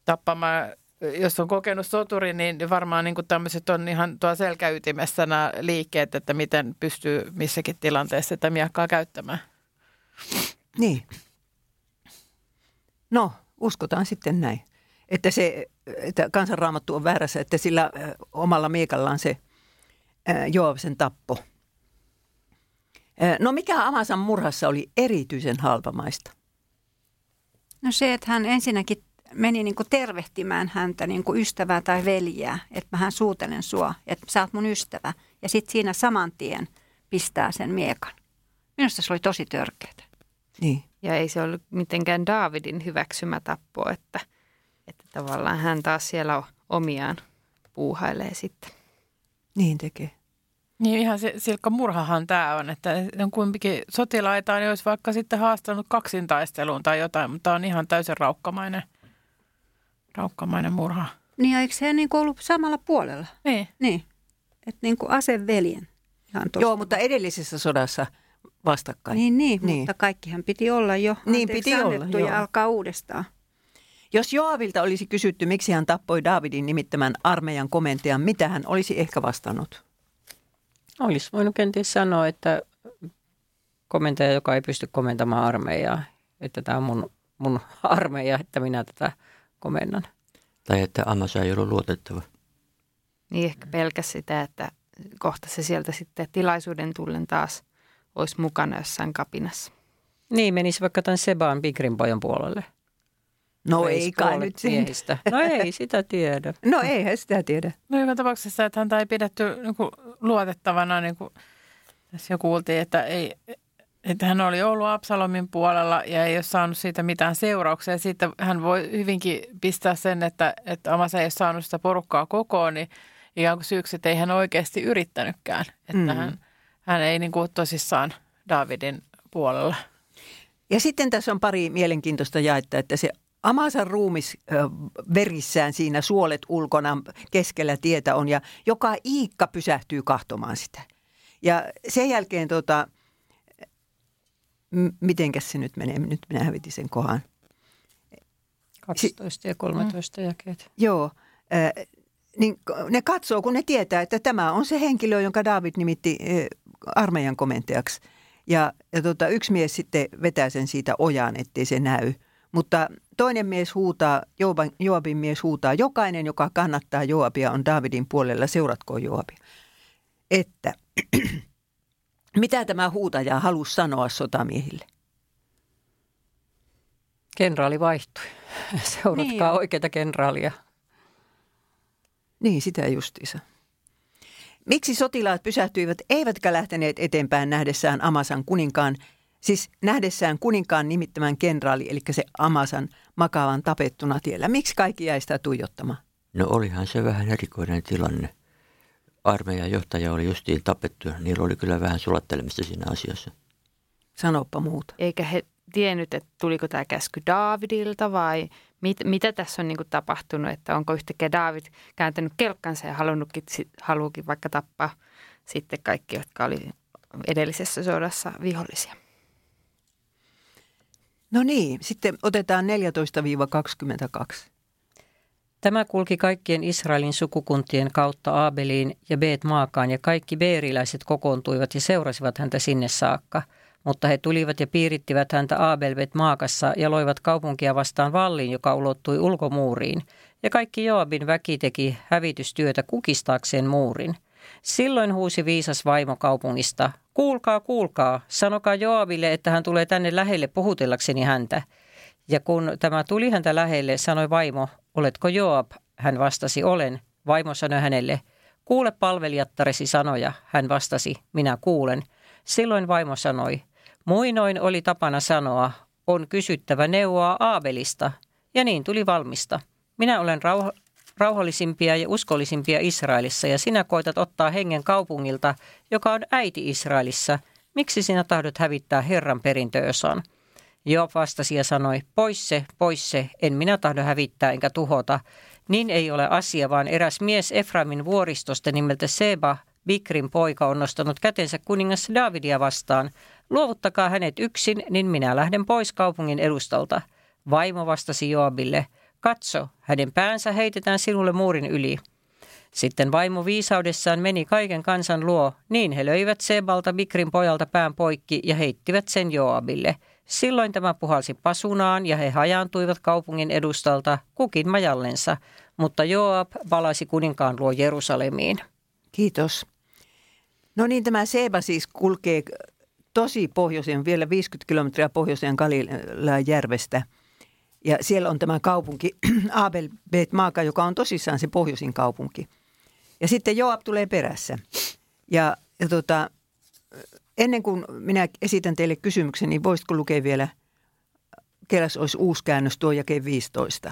tappamaan. Jos on kokenut soturi, niin varmaan niin tämmöiset on ihan tuo selkäytimessä nämä liikkeet, että miten pystyy missäkin tilanteessa sitä miakkaa käyttämään. Niin. No, uskotaan sitten näin. Että, se, että kansanraamattu on väärässä, että sillä omalla miekallaan se Joab sen tappo. No mikä Amasan murhassa oli erityisen halpamaista? No se, että hän ensinnäkin meni niin kuin tervehtimään häntä niin kuin ystävää tai veljää, että mä hän suutelen sua, että sä oot mun ystävä. Ja sitten siinä saman tien pistää sen miekan. Minusta se oli tosi törkeää. Niin. Ja ei se ollut mitenkään Davidin hyväksymä tappo, että, että tavallaan hän taas siellä omiaan puuhailee sitten. Niin tekee. Niin ihan se, silkka murhahan tämä on, että on kuitenkin sotilaita, niin olisi vaikka sitten haastanut kaksintaisteluun tai jotain, mutta on ihan täysin raukkamainen, raukkamainen murha. Niin eikö se niin kuin ollut samalla puolella? Niin. Niin, että niin kuin aseveljen. Joo, mutta edellisessä sodassa vastakkain. Niin, niin, Niin. mutta kaikkihan piti olla jo Niin piti olla, annettu joo. ja alkaa uudestaan. Jos Joavilta olisi kysytty, miksi hän tappoi Davidin nimittämän armeijan komentajan, mitä hän olisi ehkä vastannut? Olisi voinut kenties sanoa, että komentaja, joka ei pysty komentamaan armeijaa, että tämä on mun, mun armeija, että minä tätä komennan. Tai että Amasa ei ollut luotettava. Niin ehkä pelkäs sitä, että kohta se sieltä sitten tilaisuuden tullen taas olisi mukana jossain kapinassa. Niin, menisi vaikka tämän Seban Bigrin pojan puolelle. No Veisi ei kai nyt miehistä. No ei sitä tiedä. No eihän sitä tiedä. No joka tapauksessa, että häntä ei pidetty niin kuin luotettavana, niin kuin tässä jo kuultiin, että, ei, että hän oli ollut Absalomin puolella ja ei ole saanut siitä mitään seurauksia. Siitä hän voi hyvinkin pistää sen, että, että Amasa ei ole saanut sitä porukkaa kokoon, niin ikään kuin syyksi, että ei hän oikeasti yrittänytkään. Että mm. hän, hän ei niin kuin tosissaan Davidin puolella. Ja sitten tässä on pari mielenkiintoista jaetta, että se Amasan ruumis ö, verissään siinä suolet ulkona keskellä tietä on ja joka iikka pysähtyy kahtomaan sitä. Ja sen jälkeen tota, m- mitenkäs se nyt menee, nyt minä hävitin sen kohan. 12 ja 13 jakeet. Joo, ö, niin ne katsoo, kun ne tietää, että tämä on se henkilö, jonka David nimitti ö, armeijan komentajaksi. Ja, ja tota, yksi mies sitten vetää sen siitä ojaan, ettei se näy. Mutta toinen mies huutaa, Joabin, Joabin mies huutaa, jokainen, joka kannattaa Joabia, on Davidin puolella, seuratkoon Joabia. Että mitä tämä huutaja halusi sanoa sotamiehille? Kenraali vaihtui. Seuratkaa Niin. oikeita kenraalia. Niin, sitä justiinsa. Miksi sotilaat pysähtyivät eivätkä lähteneet eteenpäin nähdessään Amasan kuninkaan, siis nähdessään kuninkaan nimittämän kenraali, eli se Amasan makaavan tapettuna tiellä? Miksi kaikki jäi sitä tuijottamaan? No olihan se vähän erikoinen tilanne. Armeijan johtaja oli justiin tapettu. Niillä oli kyllä vähän sulattelemista siinä asiassa. Sanoppa muuta. Eikä he tiennyt, että tuliko tämä käsky Daavidilta vai mit, mitä tässä on niin kuin tapahtunut, että onko yhtäkkiä Daavid kääntänyt kelkkansa ja halunnutkin, sit- haluukin vaikka tappaa sitten kaikki, jotka oli edellisessä sodassa vihollisia. No niin, sitten otetaan 14-22. Tämä kulki kaikkien Israelin sukukuntien kautta Aabeliin ja Beet Maakaan ja kaikki beeriläiset kokoontuivat ja seurasivat häntä sinne saakka. Mutta he tulivat ja piirittivät häntä Aabelbet Maakassa ja loivat kaupunkia vastaan vallin, joka ulottui ulkomuuriin. Ja kaikki Joabin väki teki hävitystyötä kukistaakseen muurin. Silloin huusi viisas vaimo kaupungista, kuulkaa, kuulkaa, sanokaa Joabille, että hän tulee tänne lähelle puhutellakseni häntä. Ja kun tämä tuli häntä lähelle, sanoi vaimo, oletko Joab? Hän vastasi, olen. Vaimo sanoi hänelle, kuule palvelijattaresi sanoja. Hän vastasi, minä kuulen. Silloin vaimo sanoi, muinoin oli tapana sanoa, on kysyttävä neuvoa Aabelista. Ja niin tuli valmista. Minä olen rauha, rauhallisimpia ja uskollisimpia Israelissa ja sinä koitat ottaa hengen kaupungilta, joka on äiti Israelissa. Miksi sinä tahdot hävittää Herran perintöösan? Joab vastasi ja sanoi, pois se, pois se, en minä tahdo hävittää enkä tuhota. Niin ei ole asia, vaan eräs mies Efraimin vuoristosta nimeltä Seba, Bikrin poika, on nostanut kätensä kuningas Davidia vastaan. Luovuttakaa hänet yksin, niin minä lähden pois kaupungin edustalta. Vaimo vastasi Joabille, katso, hänen päänsä heitetään sinulle muurin yli. Sitten vaimo viisaudessaan meni kaiken kansan luo, niin he löivät Sebalta Bikrin pojalta pään poikki ja heittivät sen Joabille. Silloin tämä puhalsi pasunaan ja he hajaantuivat kaupungin edustalta kukin majallensa, mutta Joab palasi kuninkaan luo Jerusalemiin. Kiitos. No niin, tämä Seba siis kulkee tosi pohjoiseen, vielä 50 kilometriä pohjoiseen Galilean järvestä. Ja siellä on tämä kaupunki Abel Bet Maaka, joka on tosissaan se pohjoisin kaupunki. Ja sitten Joab tulee perässä. Ja, ja tota, ennen kuin minä esitän teille kysymyksen, niin voisitko lukea vielä, keräs olisi uusi käännös tuo jake 15.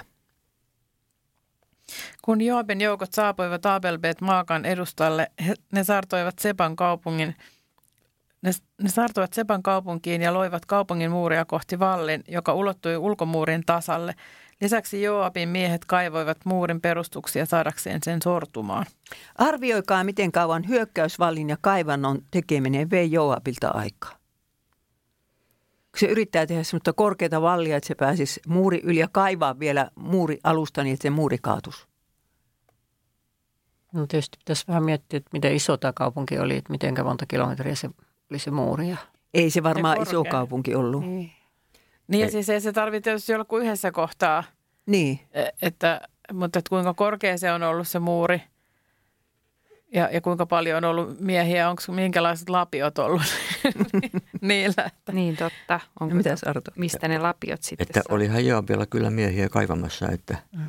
Kun Joabin joukot saapuivat Abelbet Maakan edustalle, ne saartoivat Sepan kaupungin – ne, ne saartuivat Sepan kaupunkiin ja loivat kaupungin muuria kohti vallin, joka ulottui ulkomuurin tasalle. Lisäksi Joabin miehet kaivoivat muurin perustuksia saadakseen sen sortumaan. Arvioikaa, miten kauan hyökkäysvallin ja kaivannon tekeminen vei Joabilta aikaa. Se yrittää tehdä semmoista korkeata vallia, että se pääsisi muuri yli ja kaivaa vielä muuri alusta niin, että se muuri kaatus. No tietysti pitäisi vähän miettiä, että miten iso tämä kaupunki oli, että miten monta kilometriä se oli se muuria. Ei se varmaan iso kaupunki ollut. Niin, niin ja siis ei se tarvitse tietysti olla kuin yhdessä kohtaa. Niin. E, että, mutta että kuinka korkea se on ollut se muuri ja, ja kuinka paljon on ollut miehiä, onko minkälaiset lapiot ollut niillä. Että. Niin totta. Onko no, mitä Arto? Mistä ne lapiot sitten Että saa? olihan vielä kyllä miehiä kaivamassa, että mm.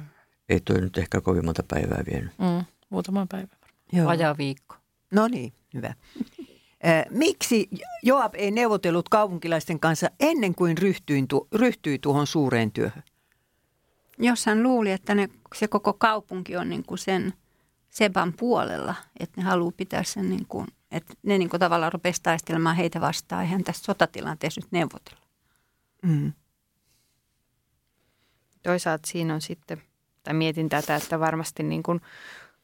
ei toi nyt ehkä kovin monta päivää vienyt. Mm, muutama päivä varmaan. Vajaa viikko. No niin, hyvä. Miksi Joab ei neuvotellut kaupunkilaisten kanssa ennen kuin ryhtyi, tu- ryhtyi tuohon suureen työhön? Jos hän luuli, että ne, se koko kaupunki on niin kuin sen Seban puolella, että ne haluaa pitää sen, niin kuin, että ne niin kuin tavallaan rupesi taistelemaan heitä vastaan. Eihän tässä sotatilanteessa nyt neuvotella. Mm. Toisaalta siinä on sitten, tai mietin tätä, että varmasti niin kuin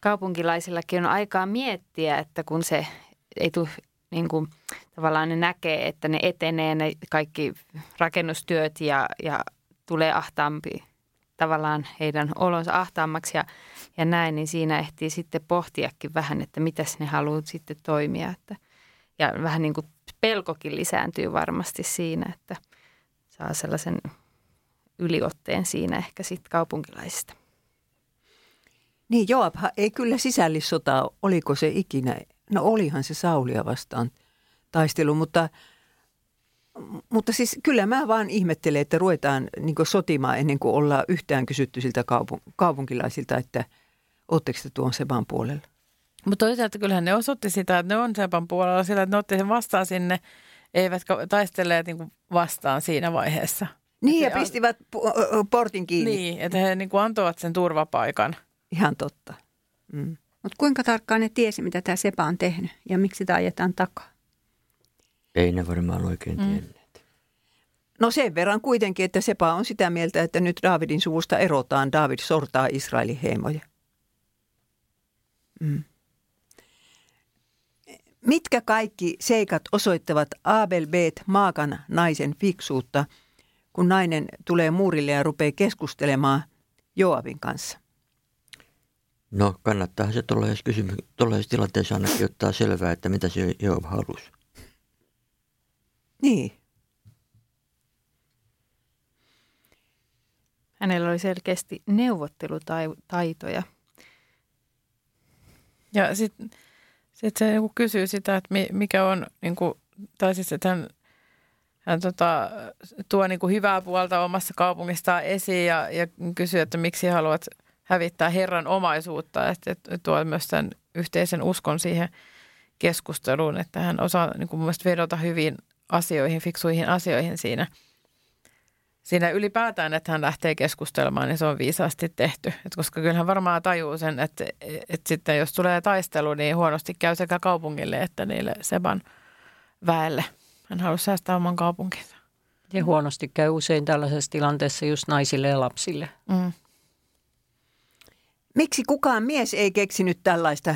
kaupunkilaisillakin on aikaa miettiä, että kun se ei tule niin kuin, tavallaan ne näkee, että ne etenee ne kaikki rakennustyöt ja, ja tulee ahtaampi tavallaan heidän olonsa ahtaammaksi ja, ja näin, niin siinä ehtii sitten pohtiakin vähän, että mitä ne haluaa sitten toimia. Että, ja vähän niin kuin pelkokin lisääntyy varmasti siinä, että saa sellaisen yliotteen siinä ehkä sitten kaupunkilaisista. Niin Joab ei kyllä sisällissota, oliko se ikinä No olihan se Saulia vastaan taistelu, mutta, mutta siis kyllä mä vaan ihmettelen, että ruvetaan niin sotimaan ennen kuin ollaan yhtään kysytty siltä kaupun, kaupunkilaisilta, että ootteko te tuon Seban puolella. Mutta toisaalta kyllähän ne osoitti sitä, että ne on Seban puolella sillä, että ne otti sen vastaan sinne, eivätkä taistelleet niin vastaan siinä vaiheessa. Niin, ja pistivät portin kiinni. Niin, että he niin kuin antoivat sen turvapaikan. Ihan totta. Mm. Mutta kuinka tarkkaan ne tiesi, mitä tämä Sepa on tehnyt ja miksi sitä ajetaan takaa? Ei ne varmaan oikein mm. tienneet. No sen verran kuitenkin, että Sepa on sitä mieltä, että nyt Davidin suvusta erotaan. David sortaa Israelin heimoja. Mm. Mitkä kaikki seikat osoittavat Abel Beet Maakan naisen fiksuutta, kun nainen tulee muurille ja rupeaa keskustelemaan Joabin kanssa? No kannattaa se tuollaisessa, kysymy- tuollaisessa tilanteessa ainakin ottaa selvää, että mitä se Joab halusi. Niin. Hänellä oli selkeästi neuvottelutaitoja. Ja sitten sit se niinku kysyy sitä, että mikä on, niinku, tai siis että hän, hän tota, tuo niinku hyvää puolta omassa kaupungistaan esiin ja, ja kysyy, että miksi haluat – hävittää Herran omaisuutta, että, että tuo myös tämän yhteisen uskon siihen keskusteluun, että hän osaa niin kuin mun vedota hyvin asioihin, fiksuihin asioihin siinä. Siinä ylipäätään, että hän lähtee keskustelemaan, niin se on viisaasti tehty. Et koska kyllähän varmaan tajuu sen, että, että sitten jos tulee taistelu, niin huonosti käy sekä kaupungille että niille Seban väelle. Hän haluaa säästää oman kaupunkinsa. Ja huonosti käy usein tällaisessa tilanteessa just naisille ja lapsille. Mm. Miksi kukaan mies ei keksinyt tällaista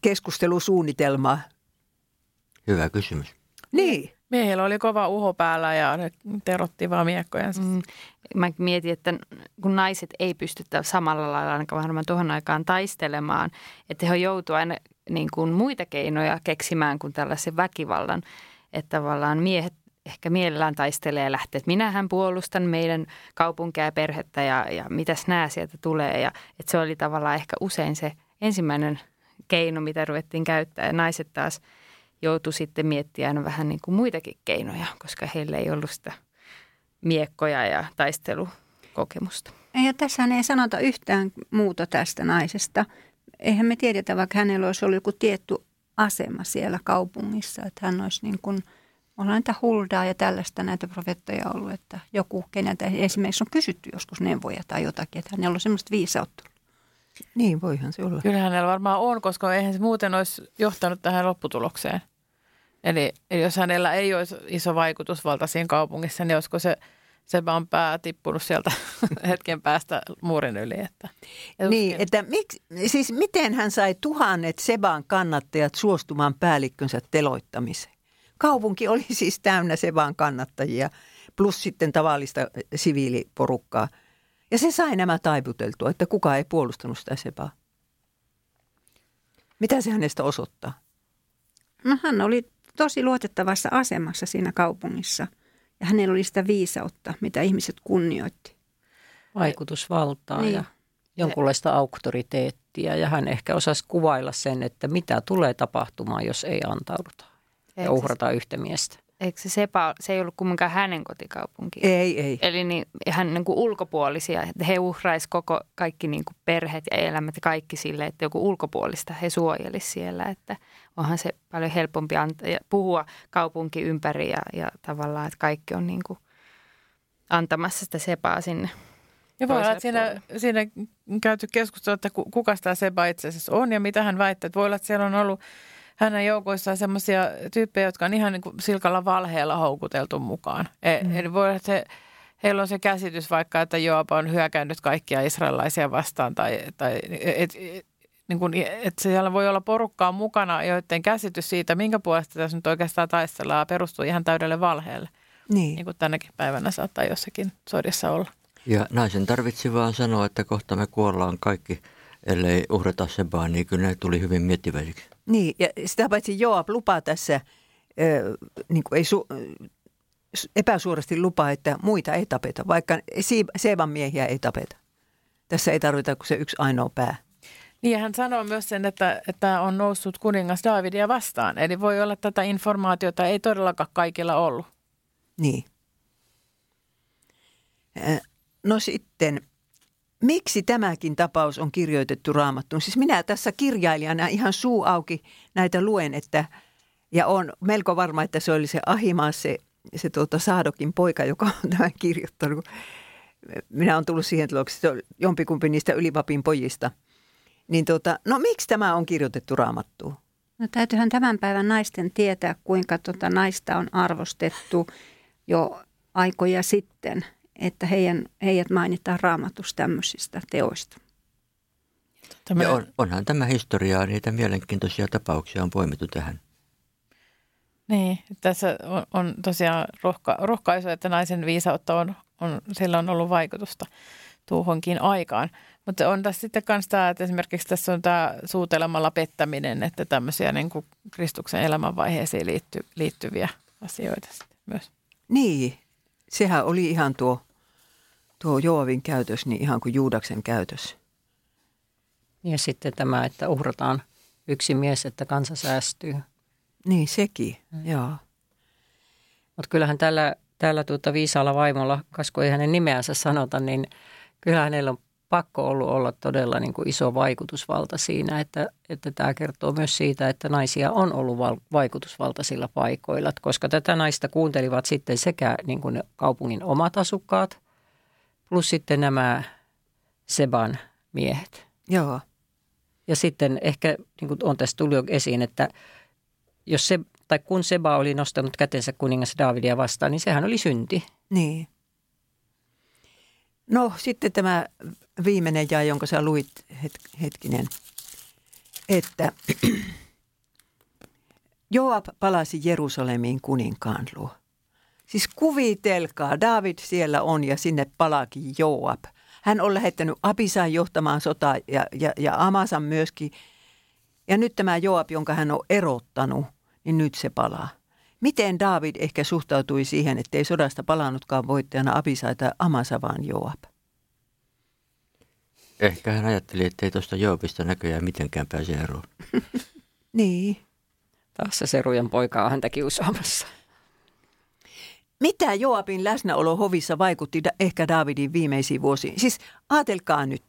keskustelusuunnitelmaa? Hyvä kysymys. Niin. Miehillä oli kova uho päällä ja ne terotti vaan miekkojansa. Mm. Mä mietin, että kun naiset ei pysty samalla lailla ainakaan varmaan tuohon aikaan taistelemaan, että he joutuivat aina niin kuin muita keinoja keksimään kuin tällaisen väkivallan. Että tavallaan miehet ehkä mielellään taistelee ja lähtee, että minähän puolustan meidän kaupunkia ja perhettä ja, ja mitäs nämä sieltä tulee. Ja, että se oli tavallaan ehkä usein se ensimmäinen keino, mitä ruvettiin käyttää. Ja naiset taas joutu sitten miettimään vähän niin kuin muitakin keinoja, koska heillä ei ollut sitä miekkoja ja taistelukokemusta. Ja tässä ei sanota yhtään muuta tästä naisesta. Eihän me tiedetä, vaikka hänellä olisi ollut joku tietty asema siellä kaupungissa, että hän olisi niin kuin, on näitä huldaa ja tällaista näitä profettoja ollut, että joku, keneltä esimerkiksi on kysytty joskus neuvoja tai jotakin, että hänellä on semmoista viisautta. Niin, voihan se olla. Kyllä hänellä varmaan on, koska eihän se muuten olisi johtanut tähän lopputulokseen. Eli, eli jos hänellä ei olisi iso vaikutusvalta siinä kaupungissa, niin olisiko se se vaan pää tippunut sieltä hetken päästä muurin yli. Että, niin, että miksi, siis miten hän sai tuhannet Seban kannattajat suostumaan päällikkönsä teloittamiseen? Kaupunki oli siis täynnä Seban kannattajia, plus sitten tavallista siviiliporukkaa. Ja se sai nämä taiputeltua, että kukaan ei puolustanut sitä Sebaa. Mitä se hänestä osoittaa? No hän oli tosi luotettavassa asemassa siinä kaupungissa. Ja hänellä oli sitä viisautta, mitä ihmiset kunnioitti. Vaikutusvaltaa niin. ja jonkunlaista auktoriteettia. Ja hän ehkä osasi kuvailla sen, että mitä tulee tapahtumaan, jos ei antauduta ja uhrata yhtä miestä. Eikö se Sepa, se ei ollut kumminkaan hänen kotikaupunki? Ei, ei. Eli niin, hän niin kuin ulkopuolisia, että he uhraisi koko kaikki niin kuin perheet ja elämät ja kaikki sille, että joku ulkopuolista he suojelisi siellä. Että onhan se paljon helpompi antaa, ja puhua kaupunki ympäri ja, ja tavallaan, että kaikki on niin kuin antamassa sitä Sepaa sinne. Ja voi olla, että siinä, siinä käyty keskustelua, että kuka tämä Seba itse asiassa on ja mitä hän väittää. Että voi olla, että siellä on ollut hänen joukoissaan sellaisia tyyppejä, jotka on ihan niin kuin silkalla valheella houkuteltu mukaan. E, mm. Eli voi olla, että se, heillä on se käsitys vaikka, että Joab on hyökännyt kaikkia israelaisia vastaan tai, tai et, et, niin kuin, että siellä voi olla porukkaa mukana, joiden käsitys siitä, minkä puolesta tässä nyt oikeastaan taistellaan, perustuu ihan täydelle valheelle. Niin. niin kuin tänäkin päivänä saattaa jossakin sodissa olla. Ja naisen tarvitsi vaan sanoa, että kohta me kuollaan kaikki, ellei uhrata Sebaa, niin kyllä ne tuli hyvin miettiväisiksi. Niin, ja sitä paitsi Joab lupaa tässä, äh, niin kuin ei su, epäsuorasti lupaa, että muita ei tapeta, vaikka Seevan miehiä ei tapeta. Tässä ei tarvita kuin se yksi ainoa pää. Niin ja hän sanoo myös sen, että, että on noussut kuningas Davidia vastaan. Eli voi olla, että tätä informaatiota ei todellakaan kaikilla ollut. Niin. No sitten, miksi tämäkin tapaus on kirjoitettu raamattuun? Siis minä tässä kirjailijana ihan suu auki näitä luen, että ja on melko varma, että se oli se Ahimaas, se, se tuota Saadokin poika, joka on tämän kirjoittanut. Minä olen tullut siihen tulokseen, että jompikumpi niistä ylivapin pojista – niin tota, no miksi tämä on kirjoitettu raamattuun? No täytyyhän tämän päivän naisten tietää, kuinka tota naista on arvostettu jo aikoja sitten, että heidän, heidät mainitaan raamatussa tämmöisistä teoista. Tämä... Ja on, onhan tämä historiaa, niitä mielenkiintoisia tapauksia on poimittu tähän. Niin, tässä on, on tosiaan rohka, rohkaisu, että naisen viisautta on, on, sillä on ollut vaikutusta tuohonkin aikaan. Mutta on tässä sitten myös tämä, että esimerkiksi tässä on tämä suutelemalla pettäminen, että tämmöisiä niin kuin Kristuksen elämänvaiheisiin liitty, liittyviä asioita sitten myös. Niin, sehän oli ihan tuo, tuo Joavin käytös, niin ihan kuin Juudaksen käytös. Ja sitten tämä, että uhrataan yksi mies, että kansa säästyy. Niin, sekin, mm. joo. Mutta kyllähän tällä, tällä tuota viisaalla vaimolla, koska ei hänen nimeänsä sanota, niin kyllä hänellä on pakko ollut olla todella niin kuin iso vaikutusvalta siinä, että, että tämä kertoo myös siitä, että naisia on ollut val- vaikutusvaltaisilla paikoilla, koska tätä naista kuuntelivat sitten sekä niin kuin kaupungin omat asukkaat plus sitten nämä Seban miehet. Joo. Ja sitten ehkä, niin kuin on tässä tullut jo esiin, että jos se, tai kun Seba oli nostanut kätensä kuningas Davidia vastaan, niin sehän oli synti. Niin. No sitten tämä viimeinen jää, jonka sä luit het- hetkinen, että Joab palasi Jerusalemiin kuninkaan luo. Siis kuvitelkaa, David siellä on ja sinne palaakin Joab. Hän on lähettänyt Abisan johtamaan sotaa ja, ja, ja Amasan myöskin. Ja nyt tämä Joab, jonka hän on erottanut, niin nyt se palaa. Miten David ehkä suhtautui siihen, ettei sodasta palannutkaan voittajana Abisai tai Amasa, vaan Joab? Ehkä hän ajatteli, että ei tuosta Joopista näköjään mitenkään pääse eroon. Niin. Taas se Serujan poika on häntä kiusaamassa. Mitä Joabin läsnäolo hovissa vaikutti ehkä Davidin viimeisiin vuosiin? Siis ajatelkaa nyt,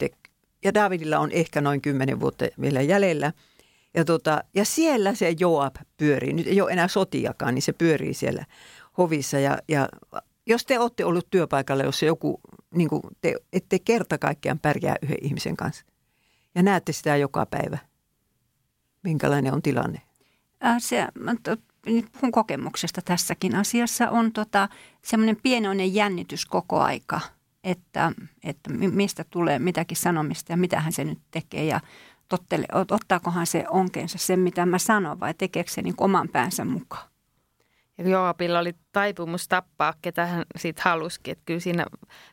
ja Davidilla on ehkä noin kymmenen vuotta vielä jäljellä. Ja, tota, ja siellä se Joab pyörii. Nyt ei ole enää sotiakaan, niin se pyörii siellä hovissa. Ja, ja jos te olette ollut työpaikalla, jossa joku, niin kuin te ette kerta kaikkiaan pärjää yhden ihmisen kanssa. Ja näette sitä joka päivä. Minkälainen on tilanne? Äh, se, nyt puhun kokemuksesta tässäkin asiassa, on tota, semmoinen pienoinen jännitys koko aika, että, että mi- mistä tulee mitäkin sanomista ja mitä hän se nyt tekee ja tottele, ot- ottaakohan se onkeensa sen, mitä mä sanon vai tekeekö se niin oman päänsä mukaan. Ja Joabilla oli taipumus tappaa, ketä hän siitä halusikin. Että kyllä siinä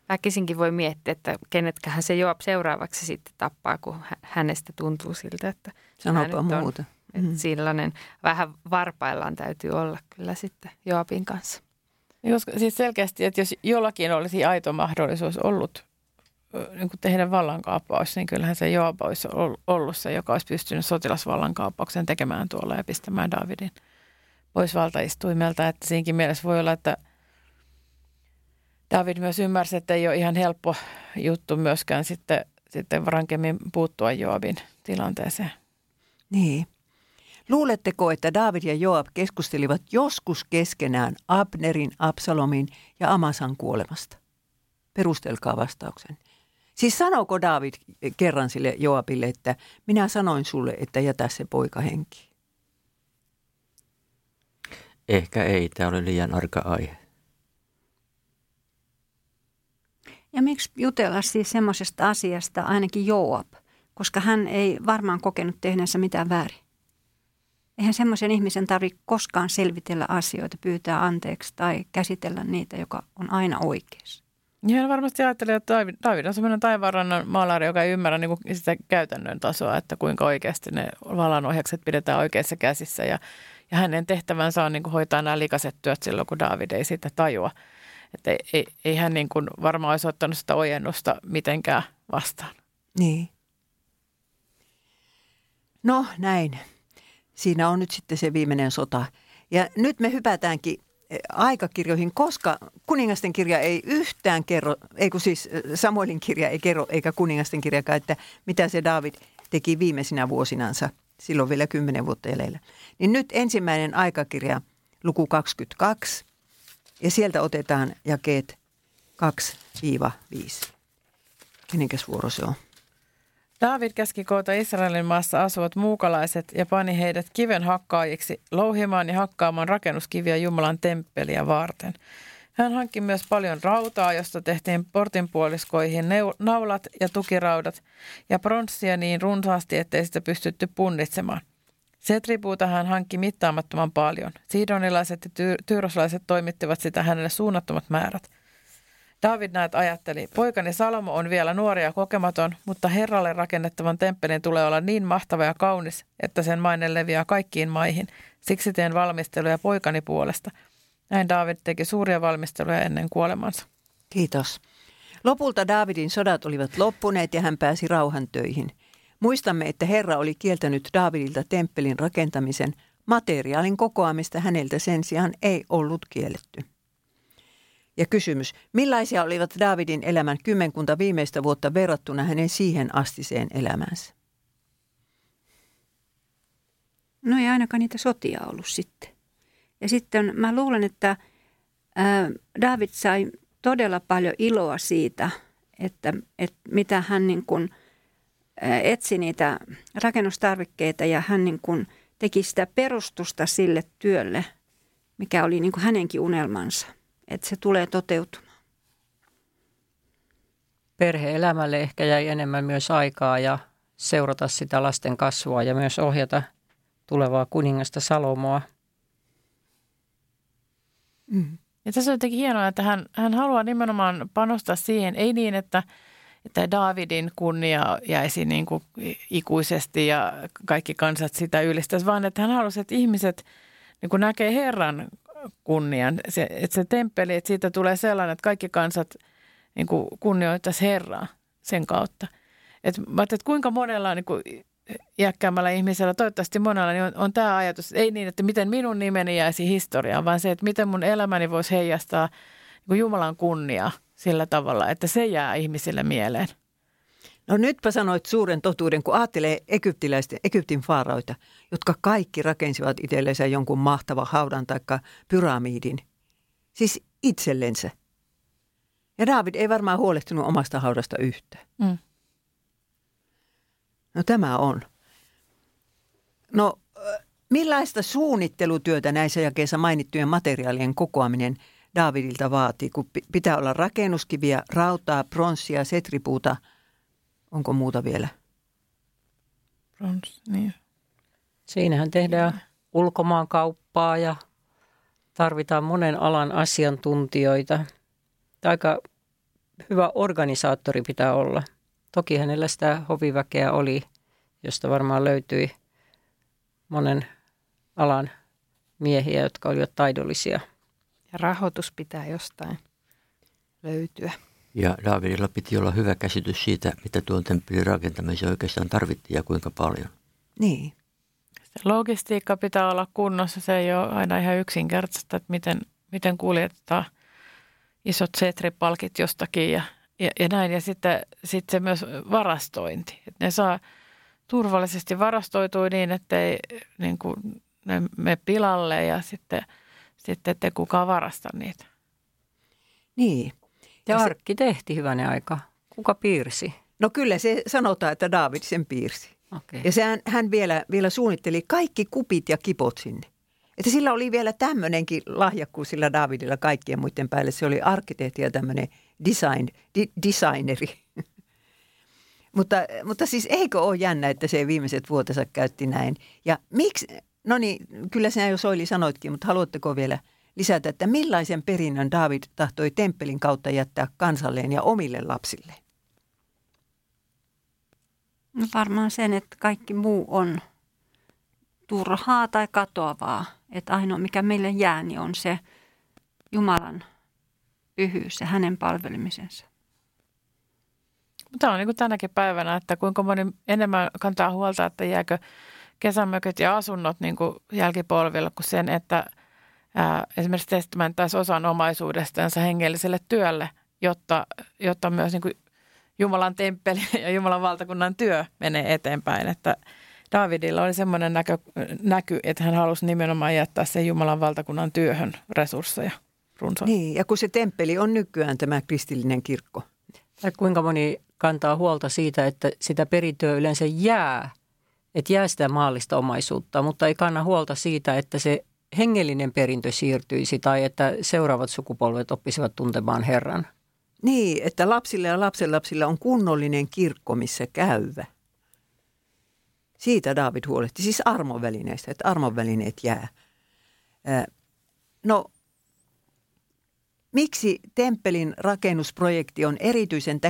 väkisinkin voi miettiä, että kenetkähän se Joab seuraavaksi sitten tappaa, kun hä- hänestä tuntuu siltä, että Sanopa nyt on- muuta. että sellainen vähän varpaillaan täytyy olla kyllä sitten Joabin kanssa. Jos, siis selkeästi, että jos jollakin olisi aito mahdollisuus ollut niin kuin tehdä vallankaappaus, niin kyllähän se Joab olisi ol- ollut se, joka olisi pystynyt sotilasvallankaappauksen tekemään tuolla ja pistämään Davidin pois valtaistuimelta. Että siinäkin mielessä voi olla, että David myös ymmärsi, että ei ole ihan helppo juttu myöskään sitten, sitten rankemmin puuttua Joabin tilanteeseen. Niin. Luuletteko, että David ja Joab keskustelivat joskus keskenään Abnerin, Absalomin ja Amasan kuolemasta? Perustelkaa vastauksen. Siis sanooko David kerran sille Joabille, että minä sanoin sulle, että jätä se poika henkiin? Ehkä ei, tämä oli liian arka aihe. Ja miksi jutella siis semmoisesta asiasta ainakin Joab, koska hän ei varmaan kokenut tehneensä mitään väärin. Eihän semmoisen ihmisen tarvitse koskaan selvitellä asioita, pyytää anteeksi tai käsitellä niitä, joka on aina oikeassa. Ja hän varmasti ajattelee, että David, David on semmoinen taivaanrannan maalari, joka ei ymmärrä niin kuin sitä käytännön tasoa, että kuinka oikeasti ne valanohjakset pidetään oikeissa käsissä. Ja, ja hänen tehtävänsä on niin kuin hoitaa nämä likaset työt silloin, kun David ei sitä tajua. Että ei, ei, ei hän niin kuin varmaan olisi ottanut sitä ojennusta mitenkään vastaan. Niin. No näin. Siinä on nyt sitten se viimeinen sota. Ja nyt me hypätäänkin eh, aikakirjoihin, koska kuningasten kirja ei yhtään kerro, ei kun siis eh, Samuelin kirja ei kerro, eikä kuningasten kirjakaan, että mitä se David teki viimeisinä vuosinansa. Silloin vielä kymmenen vuotta jäljellä. Niin nyt ensimmäinen aikakirja, luku 22, ja sieltä otetaan jakeet 2-5. Kenenkäs vuoro se on? David käski koota Israelin maassa asuvat muukalaiset ja pani heidät kiven hakkaajiksi louhimaan ja hakkaamaan rakennuskiviä Jumalan temppeliä varten. Hän hankki myös paljon rautaa, josta tehtiin portinpuoliskoihin naulat ja tukiraudat ja pronssia niin runsaasti, ettei sitä pystytty punnitsemaan. Setripuuta hän hankki mittaamattoman paljon. Sidonilaiset ja tyy- tyyroslaiset toimittivat sitä hänelle suunnattomat määrät. David näet ajatteli, poikani Salomo on vielä nuori ja kokematon, mutta Herralle rakennettavan temppelin tulee olla niin mahtava ja kaunis, että sen maine leviää kaikkiin maihin. Siksi teen valmisteluja poikani puolesta. Näin David teki suuria valmisteluja ennen kuolemansa. Kiitos. Lopulta Davidin sodat olivat loppuneet ja hän pääsi rauhan töihin. Muistamme, että Herra oli kieltänyt Davidilta temppelin rakentamisen. Materiaalin kokoamista häneltä sen sijaan ei ollut kielletty. Ja kysymys, millaisia olivat Davidin elämän kymmenkunta viimeistä vuotta verrattuna hänen siihen astiseen elämänsä? No ei ainakaan niitä sotia ollut sitten. Ja sitten mä luulen, että David sai todella paljon iloa siitä, että, että mitä hän niin kuin, etsi niitä rakennustarvikkeita ja hän niin kuin teki sitä perustusta sille työlle, mikä oli niin kuin hänenkin unelmansa, että se tulee toteutumaan. Perhe-elämälle ehkä jäi enemmän myös aikaa ja seurata sitä lasten kasvua ja myös ohjata tulevaa kuningasta Salomoa. Mm. Ja tässä on jotenkin hienoa, että hän, hän haluaa nimenomaan panostaa siihen, ei niin, että, että Davidin kunnia jäisi niin kuin ikuisesti ja kaikki kansat sitä ylistäisi, vaan että hän halusi, että ihmiset niin kuin näkee Herran kunnian. Se, että se temppeli, että siitä tulee sellainen, että kaikki kansat niin kunnioittaisi Herraa sen kautta. Et, mä että kuinka monella niin kuin iäkkäämmällä ihmisellä, toivottavasti monella, niin on, on tämä ajatus, ei niin, että miten minun nimeni jäisi historiaan, vaan se, että miten mun elämäni voisi heijastaa niin kuin Jumalan kunnia sillä tavalla, että se jää ihmisille mieleen. No nytpä sanoit suuren totuuden, kun ajattelee egyptiläisten, Egyptin faaraoita, jotka kaikki rakensivat itsellensä jonkun mahtavan haudan tai pyramidin. Siis itsellensä. Ja David ei varmaan huolehtinut omasta haudasta yhtään. Mm. No tämä on. No millaista suunnittelutyötä näissä jakeissa mainittujen materiaalien kokoaminen Davidilta vaatii, kun pitää olla rakennuskiviä, rautaa, pronssia, setripuuta, onko muuta vielä? Niin. Siinähän tehdään ulkomaankauppaa ja tarvitaan monen alan asiantuntijoita. Aika hyvä organisaattori pitää olla. Toki hänellä sitä hoviväkeä oli, josta varmaan löytyi monen alan miehiä, jotka olivat taidollisia. Ja rahoitus pitää jostain löytyä. Ja Davidilla piti olla hyvä käsitys siitä, mitä tuon temppelin rakentamiseen oikeastaan tarvittiin ja kuinka paljon. Niin. Logistiikka pitää olla kunnossa. Se ei ole aina ihan yksinkertaista, että miten, miten kuljetetaan isot setripalkit jostakin ja, ja, ja näin. Ja sitten, sitten se myös varastointi. Että ne saa turvallisesti varastoitua niin, ettei niin kuin, ne me pilalle ja sitten, sitten ettei kukaan varasta niitä. Niin. Ja, ja arkki se... tehti hyvänen aika. Kuka piirsi? No kyllä se sanotaan, että David sen piirsi. Okay. Ja sehän, hän vielä, vielä suunnitteli kaikki kupit ja kipot sinne. Että sillä oli vielä tämmöinenkin lahjakkuus sillä Davidilla kaikkien muiden päälle. Se oli arkkitehti ja tämmöinen design, di, designeri. mutta, mutta siis eikö ole jännä, että se viimeiset vuotensa käytti näin? Ja miksi, no niin, kyllä sinä jo Soili sanoitkin, mutta haluatteko vielä lisätä, että millaisen perinnön David tahtoi temppelin kautta jättää kansalleen ja omille lapsilleen? No varmaan sen, että kaikki muu on turhaa tai katoavaa. Että ainoa mikä meille jää, niin on se Jumalan pyhyys ja hänen palvelemisensa. Tämä on niin kuin tänäkin päivänä, että kuinka moni enemmän kantaa huolta, että jääkö kesämökit ja asunnot niin kuin jälkipolville kuin sen, että ää, esimerkiksi testamenttaisi osan omaisuudestansa hengelliselle työlle, jotta, jotta myös niin kuin Jumalan temppeli ja Jumalan valtakunnan työ menee eteenpäin. Että Davidilla oli semmoinen näkö, näky, että hän halusi nimenomaan jättää sen Jumalan valtakunnan työhön resursseja runsaasti. Niin, ja kun se temppeli on nykyään tämä kristillinen kirkko. Ja kuinka moni kantaa huolta siitä, että sitä perintöä yleensä jää, että jää sitä maallista omaisuutta, mutta ei kanna huolta siitä, että se hengellinen perintö siirtyisi tai että seuraavat sukupolvet oppisivat tuntemaan Herran. Niin, että lapsille ja lapsenlapsilla on kunnollinen kirkko, missä käyvä. Siitä David huolehti, siis armovälineistä, että armovälineet jää. No, miksi temppelin rakennusprojekti on erityisen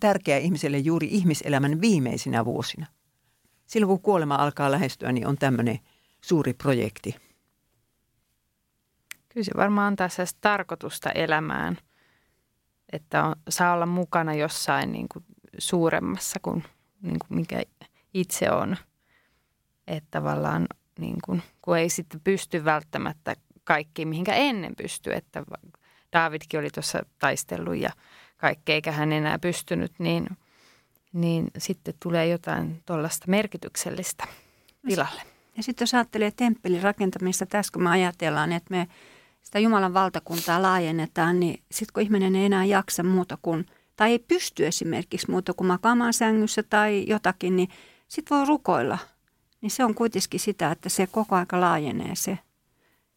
tärkeä ihmiselle juuri ihmiselämän viimeisinä vuosina? Silloin kun kuolema alkaa lähestyä, niin on tämmöinen suuri projekti. Kyllä se varmaan antaa tarkoitusta elämään – että on, saa olla mukana jossain niin kuin suuremmassa kuin, niin kuin mikä itse on. Että tavallaan niin kuin, kun ei sitten pysty välttämättä kaikki, mihinkä ennen pysty, että Davidkin oli tuossa taistellut ja kaikki, eikä hän enää pystynyt, niin, niin sitten tulee jotain tuollaista merkityksellistä tilalle. Ja sitten jos ajattelee temppelin rakentamista, tässä kun me ajatellaan, että me sitä Jumalan valtakuntaa laajennetaan, niin sitten kun ihminen ei enää jaksa muuta kuin, tai ei pysty esimerkiksi muuta kuin makaamaan sängyssä tai jotakin, niin sitten voi rukoilla. Niin se on kuitenkin sitä, että se koko aika laajenee se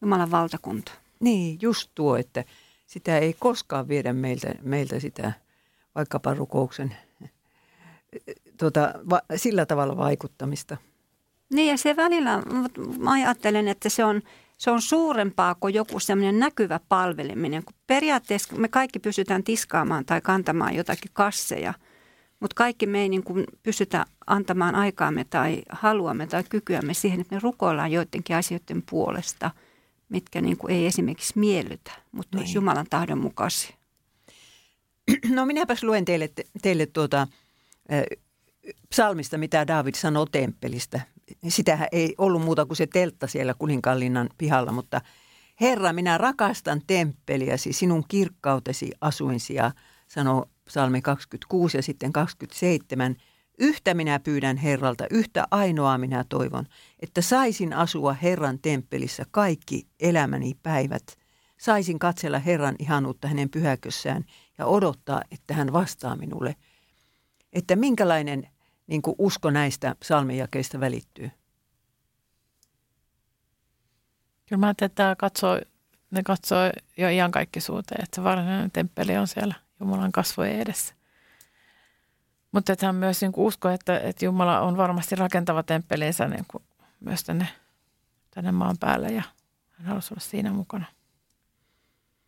Jumalan valtakunta. Niin, just tuo, että sitä ei koskaan viedä meiltä, meiltä sitä vaikkapa rukouksen tuota, va, sillä tavalla vaikuttamista. Niin ja se välillä, mä ajattelen, että se on se on suurempaa kuin joku semmoinen näkyvä palveleminen. Kun periaatteessa me kaikki pystytään tiskaamaan tai kantamaan jotakin kasseja, mutta kaikki me ei niin kuin pystytä antamaan aikaamme tai haluamme tai kykyämme siihen, että me rukoillaan joidenkin asioiden puolesta, mitkä niin kuin ei esimerkiksi miellytä, mutta niin. olisi Jumalan tahdon mukaisia. No minäpäs luen teille, teille tuota, psalmista, mitä David sanoo temppelistä. Sitähän ei ollut muuta kuin se teltta siellä kuninkaanlinnan pihalla, mutta Herra, minä rakastan temppeliäsi, sinun kirkkautesi asuinsi ja sanoo psalmi 26 ja sitten 27. Yhtä minä pyydän Herralta, yhtä ainoaa minä toivon, että saisin asua Herran temppelissä kaikki elämäni päivät. Saisin katsella Herran ihanuutta hänen pyhäkössään ja odottaa, että hän vastaa minulle. Että minkälainen niin kuin usko näistä psalmijakeista välittyy? Kyllä mä ajattelin, että tämä katsoo, ne katsoo jo ihan kaikki suuteen, että se varsinainen temppeli on siellä Jumalan kasvojen edessä. Mutta että hän myös niin usko, että, että Jumala on varmasti rakentava temppelinsä niin kuin myös tänne, tänne maan päälle ja hän halusi olla siinä mukana.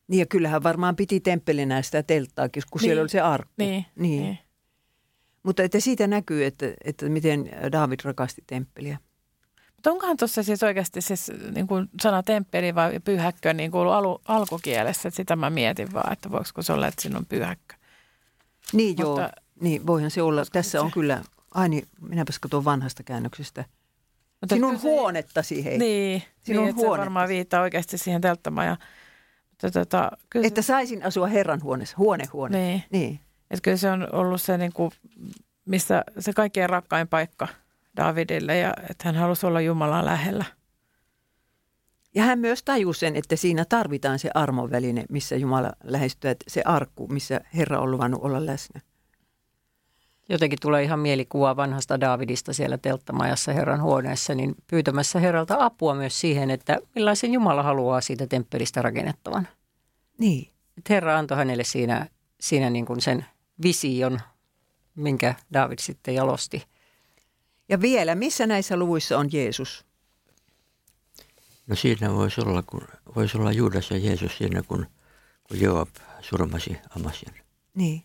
Niin ja kyllähän varmaan piti temppelinä sitä telttaakin, kun niin. siellä oli se arkku. Niin, niin. niin. Mutta että siitä näkyy, että, että miten David rakasti temppeliä. Mutta onkohan tuossa siis oikeasti siis niin kuin sana temppeli vai pyhäkkö niin kuin alu, alkukielessä, että sitä mä mietin vaan, että voiko se olla, että siinä on pyhäkkö. Niin Mutta, joo, niin voihan se olla. Tässä se, on kyllä, aini, minäpäs tuon vanhasta käännöksestä. Mutta Sinun se, huonettasi, hei. Niin, Sinun niin huonettasi. se varmaan viittaa oikeasti siihen telttamaan. Mutta tota, kyllä että saisin asua Herran huoneessa, huone huone. Niin. niin. Että kyllä se on ollut se, niin kuin, missä se kaikkein rakkain paikka Davidille ja että hän halusi olla Jumalan lähellä. Ja hän myös tajusi sen, että siinä tarvitaan se armoväline, missä Jumala lähestyy, että se arkku, missä Herra on luvannut olla läsnä. Jotenkin tulee ihan mielikuva vanhasta Davidista siellä telttamajassa Herran huoneessa, niin pyytämässä Herralta apua myös siihen, että millaisen Jumala haluaa siitä temppelistä rakennettavan. Niin. Että Herra antoi hänelle siinä, siinä niin kuin sen vision, minkä David sitten jalosti. Ja vielä, missä näissä luvuissa on Jeesus? No siinä voisi olla, kun, voisi olla Juudas ja Jeesus siinä, kun, kun Joab surmasi Amasian. Niin.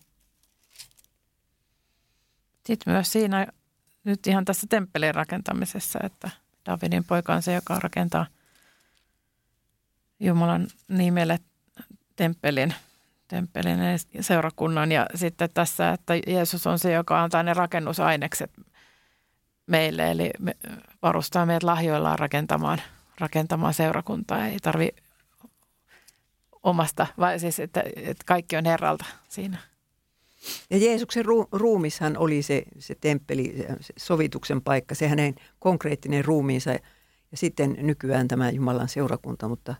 Sitten myös siinä nyt ihan tässä temppelin rakentamisessa, että Davidin poika on se, joka rakentaa Jumalan nimelle temppelin, temppelin seurakunnan. Ja sitten tässä, että Jeesus on se, joka antaa ne rakennusainekset meille, eli me varustaa meidät lahjoillaan rakentamaan, rakentamaan seurakuntaa. Ei tarvi omasta, vai siis, että, että kaikki on Herralta siinä. Ja Jeesuksen ru- ruumishan oli se, se temppeli, se sovituksen paikka, se hänen konkreettinen ruumiinsa ja sitten nykyään tämä Jumalan seurakunta, mutta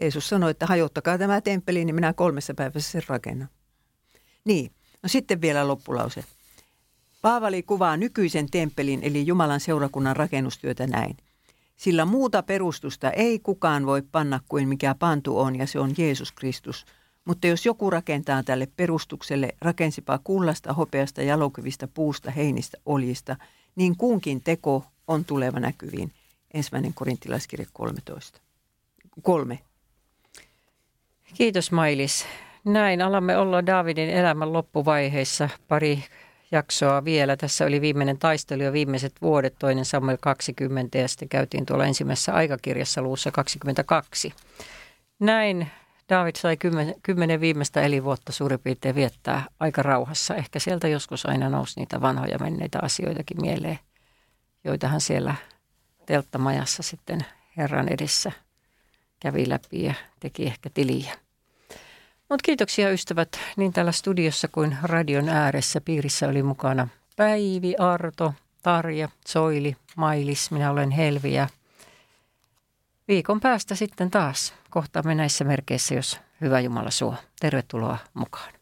Jeesus sanoi, että hajottakaa tämä temppeli, niin minä kolmessa päivässä sen rakennan. Niin, no sitten vielä loppulause. Paavali kuvaa nykyisen temppelin eli Jumalan seurakunnan rakennustyötä näin. Sillä muuta perustusta ei kukaan voi panna kuin mikä pantu on ja se on Jeesus Kristus – mutta jos joku rakentaa tälle perustukselle, rakensipa kullasta, hopeasta, jalokivistä, puusta, heinistä, oljista, niin kunkin teko on tuleva näkyviin. Ensimmäinen korintilaiskirja 13. Kolme. Kiitos Mailis. Näin alamme olla Davidin elämän loppuvaiheissa. Pari jaksoa vielä. Tässä oli viimeinen taistelu ja viimeiset vuodet, toinen Samuel 20 ja sitten käytiin tuolla ensimmäisessä aikakirjassa luussa 22. Näin David sai kymmen, kymmenen viimeistä elinvuotta suurin piirtein viettää aika rauhassa. Ehkä sieltä joskus aina nousi niitä vanhoja menneitä asioitakin mieleen, joita hän siellä telttamajassa sitten Herran edessä kävi läpi ja teki ehkä tiliä. Mutta kiitoksia ystävät niin täällä studiossa kuin radion ääressä. Piirissä oli mukana Päivi, Arto, Tarja, Soili, Mailis, minä olen Helvi ja viikon päästä sitten taas kohtaamme näissä merkeissä, jos hyvä Jumala suo. Tervetuloa mukaan.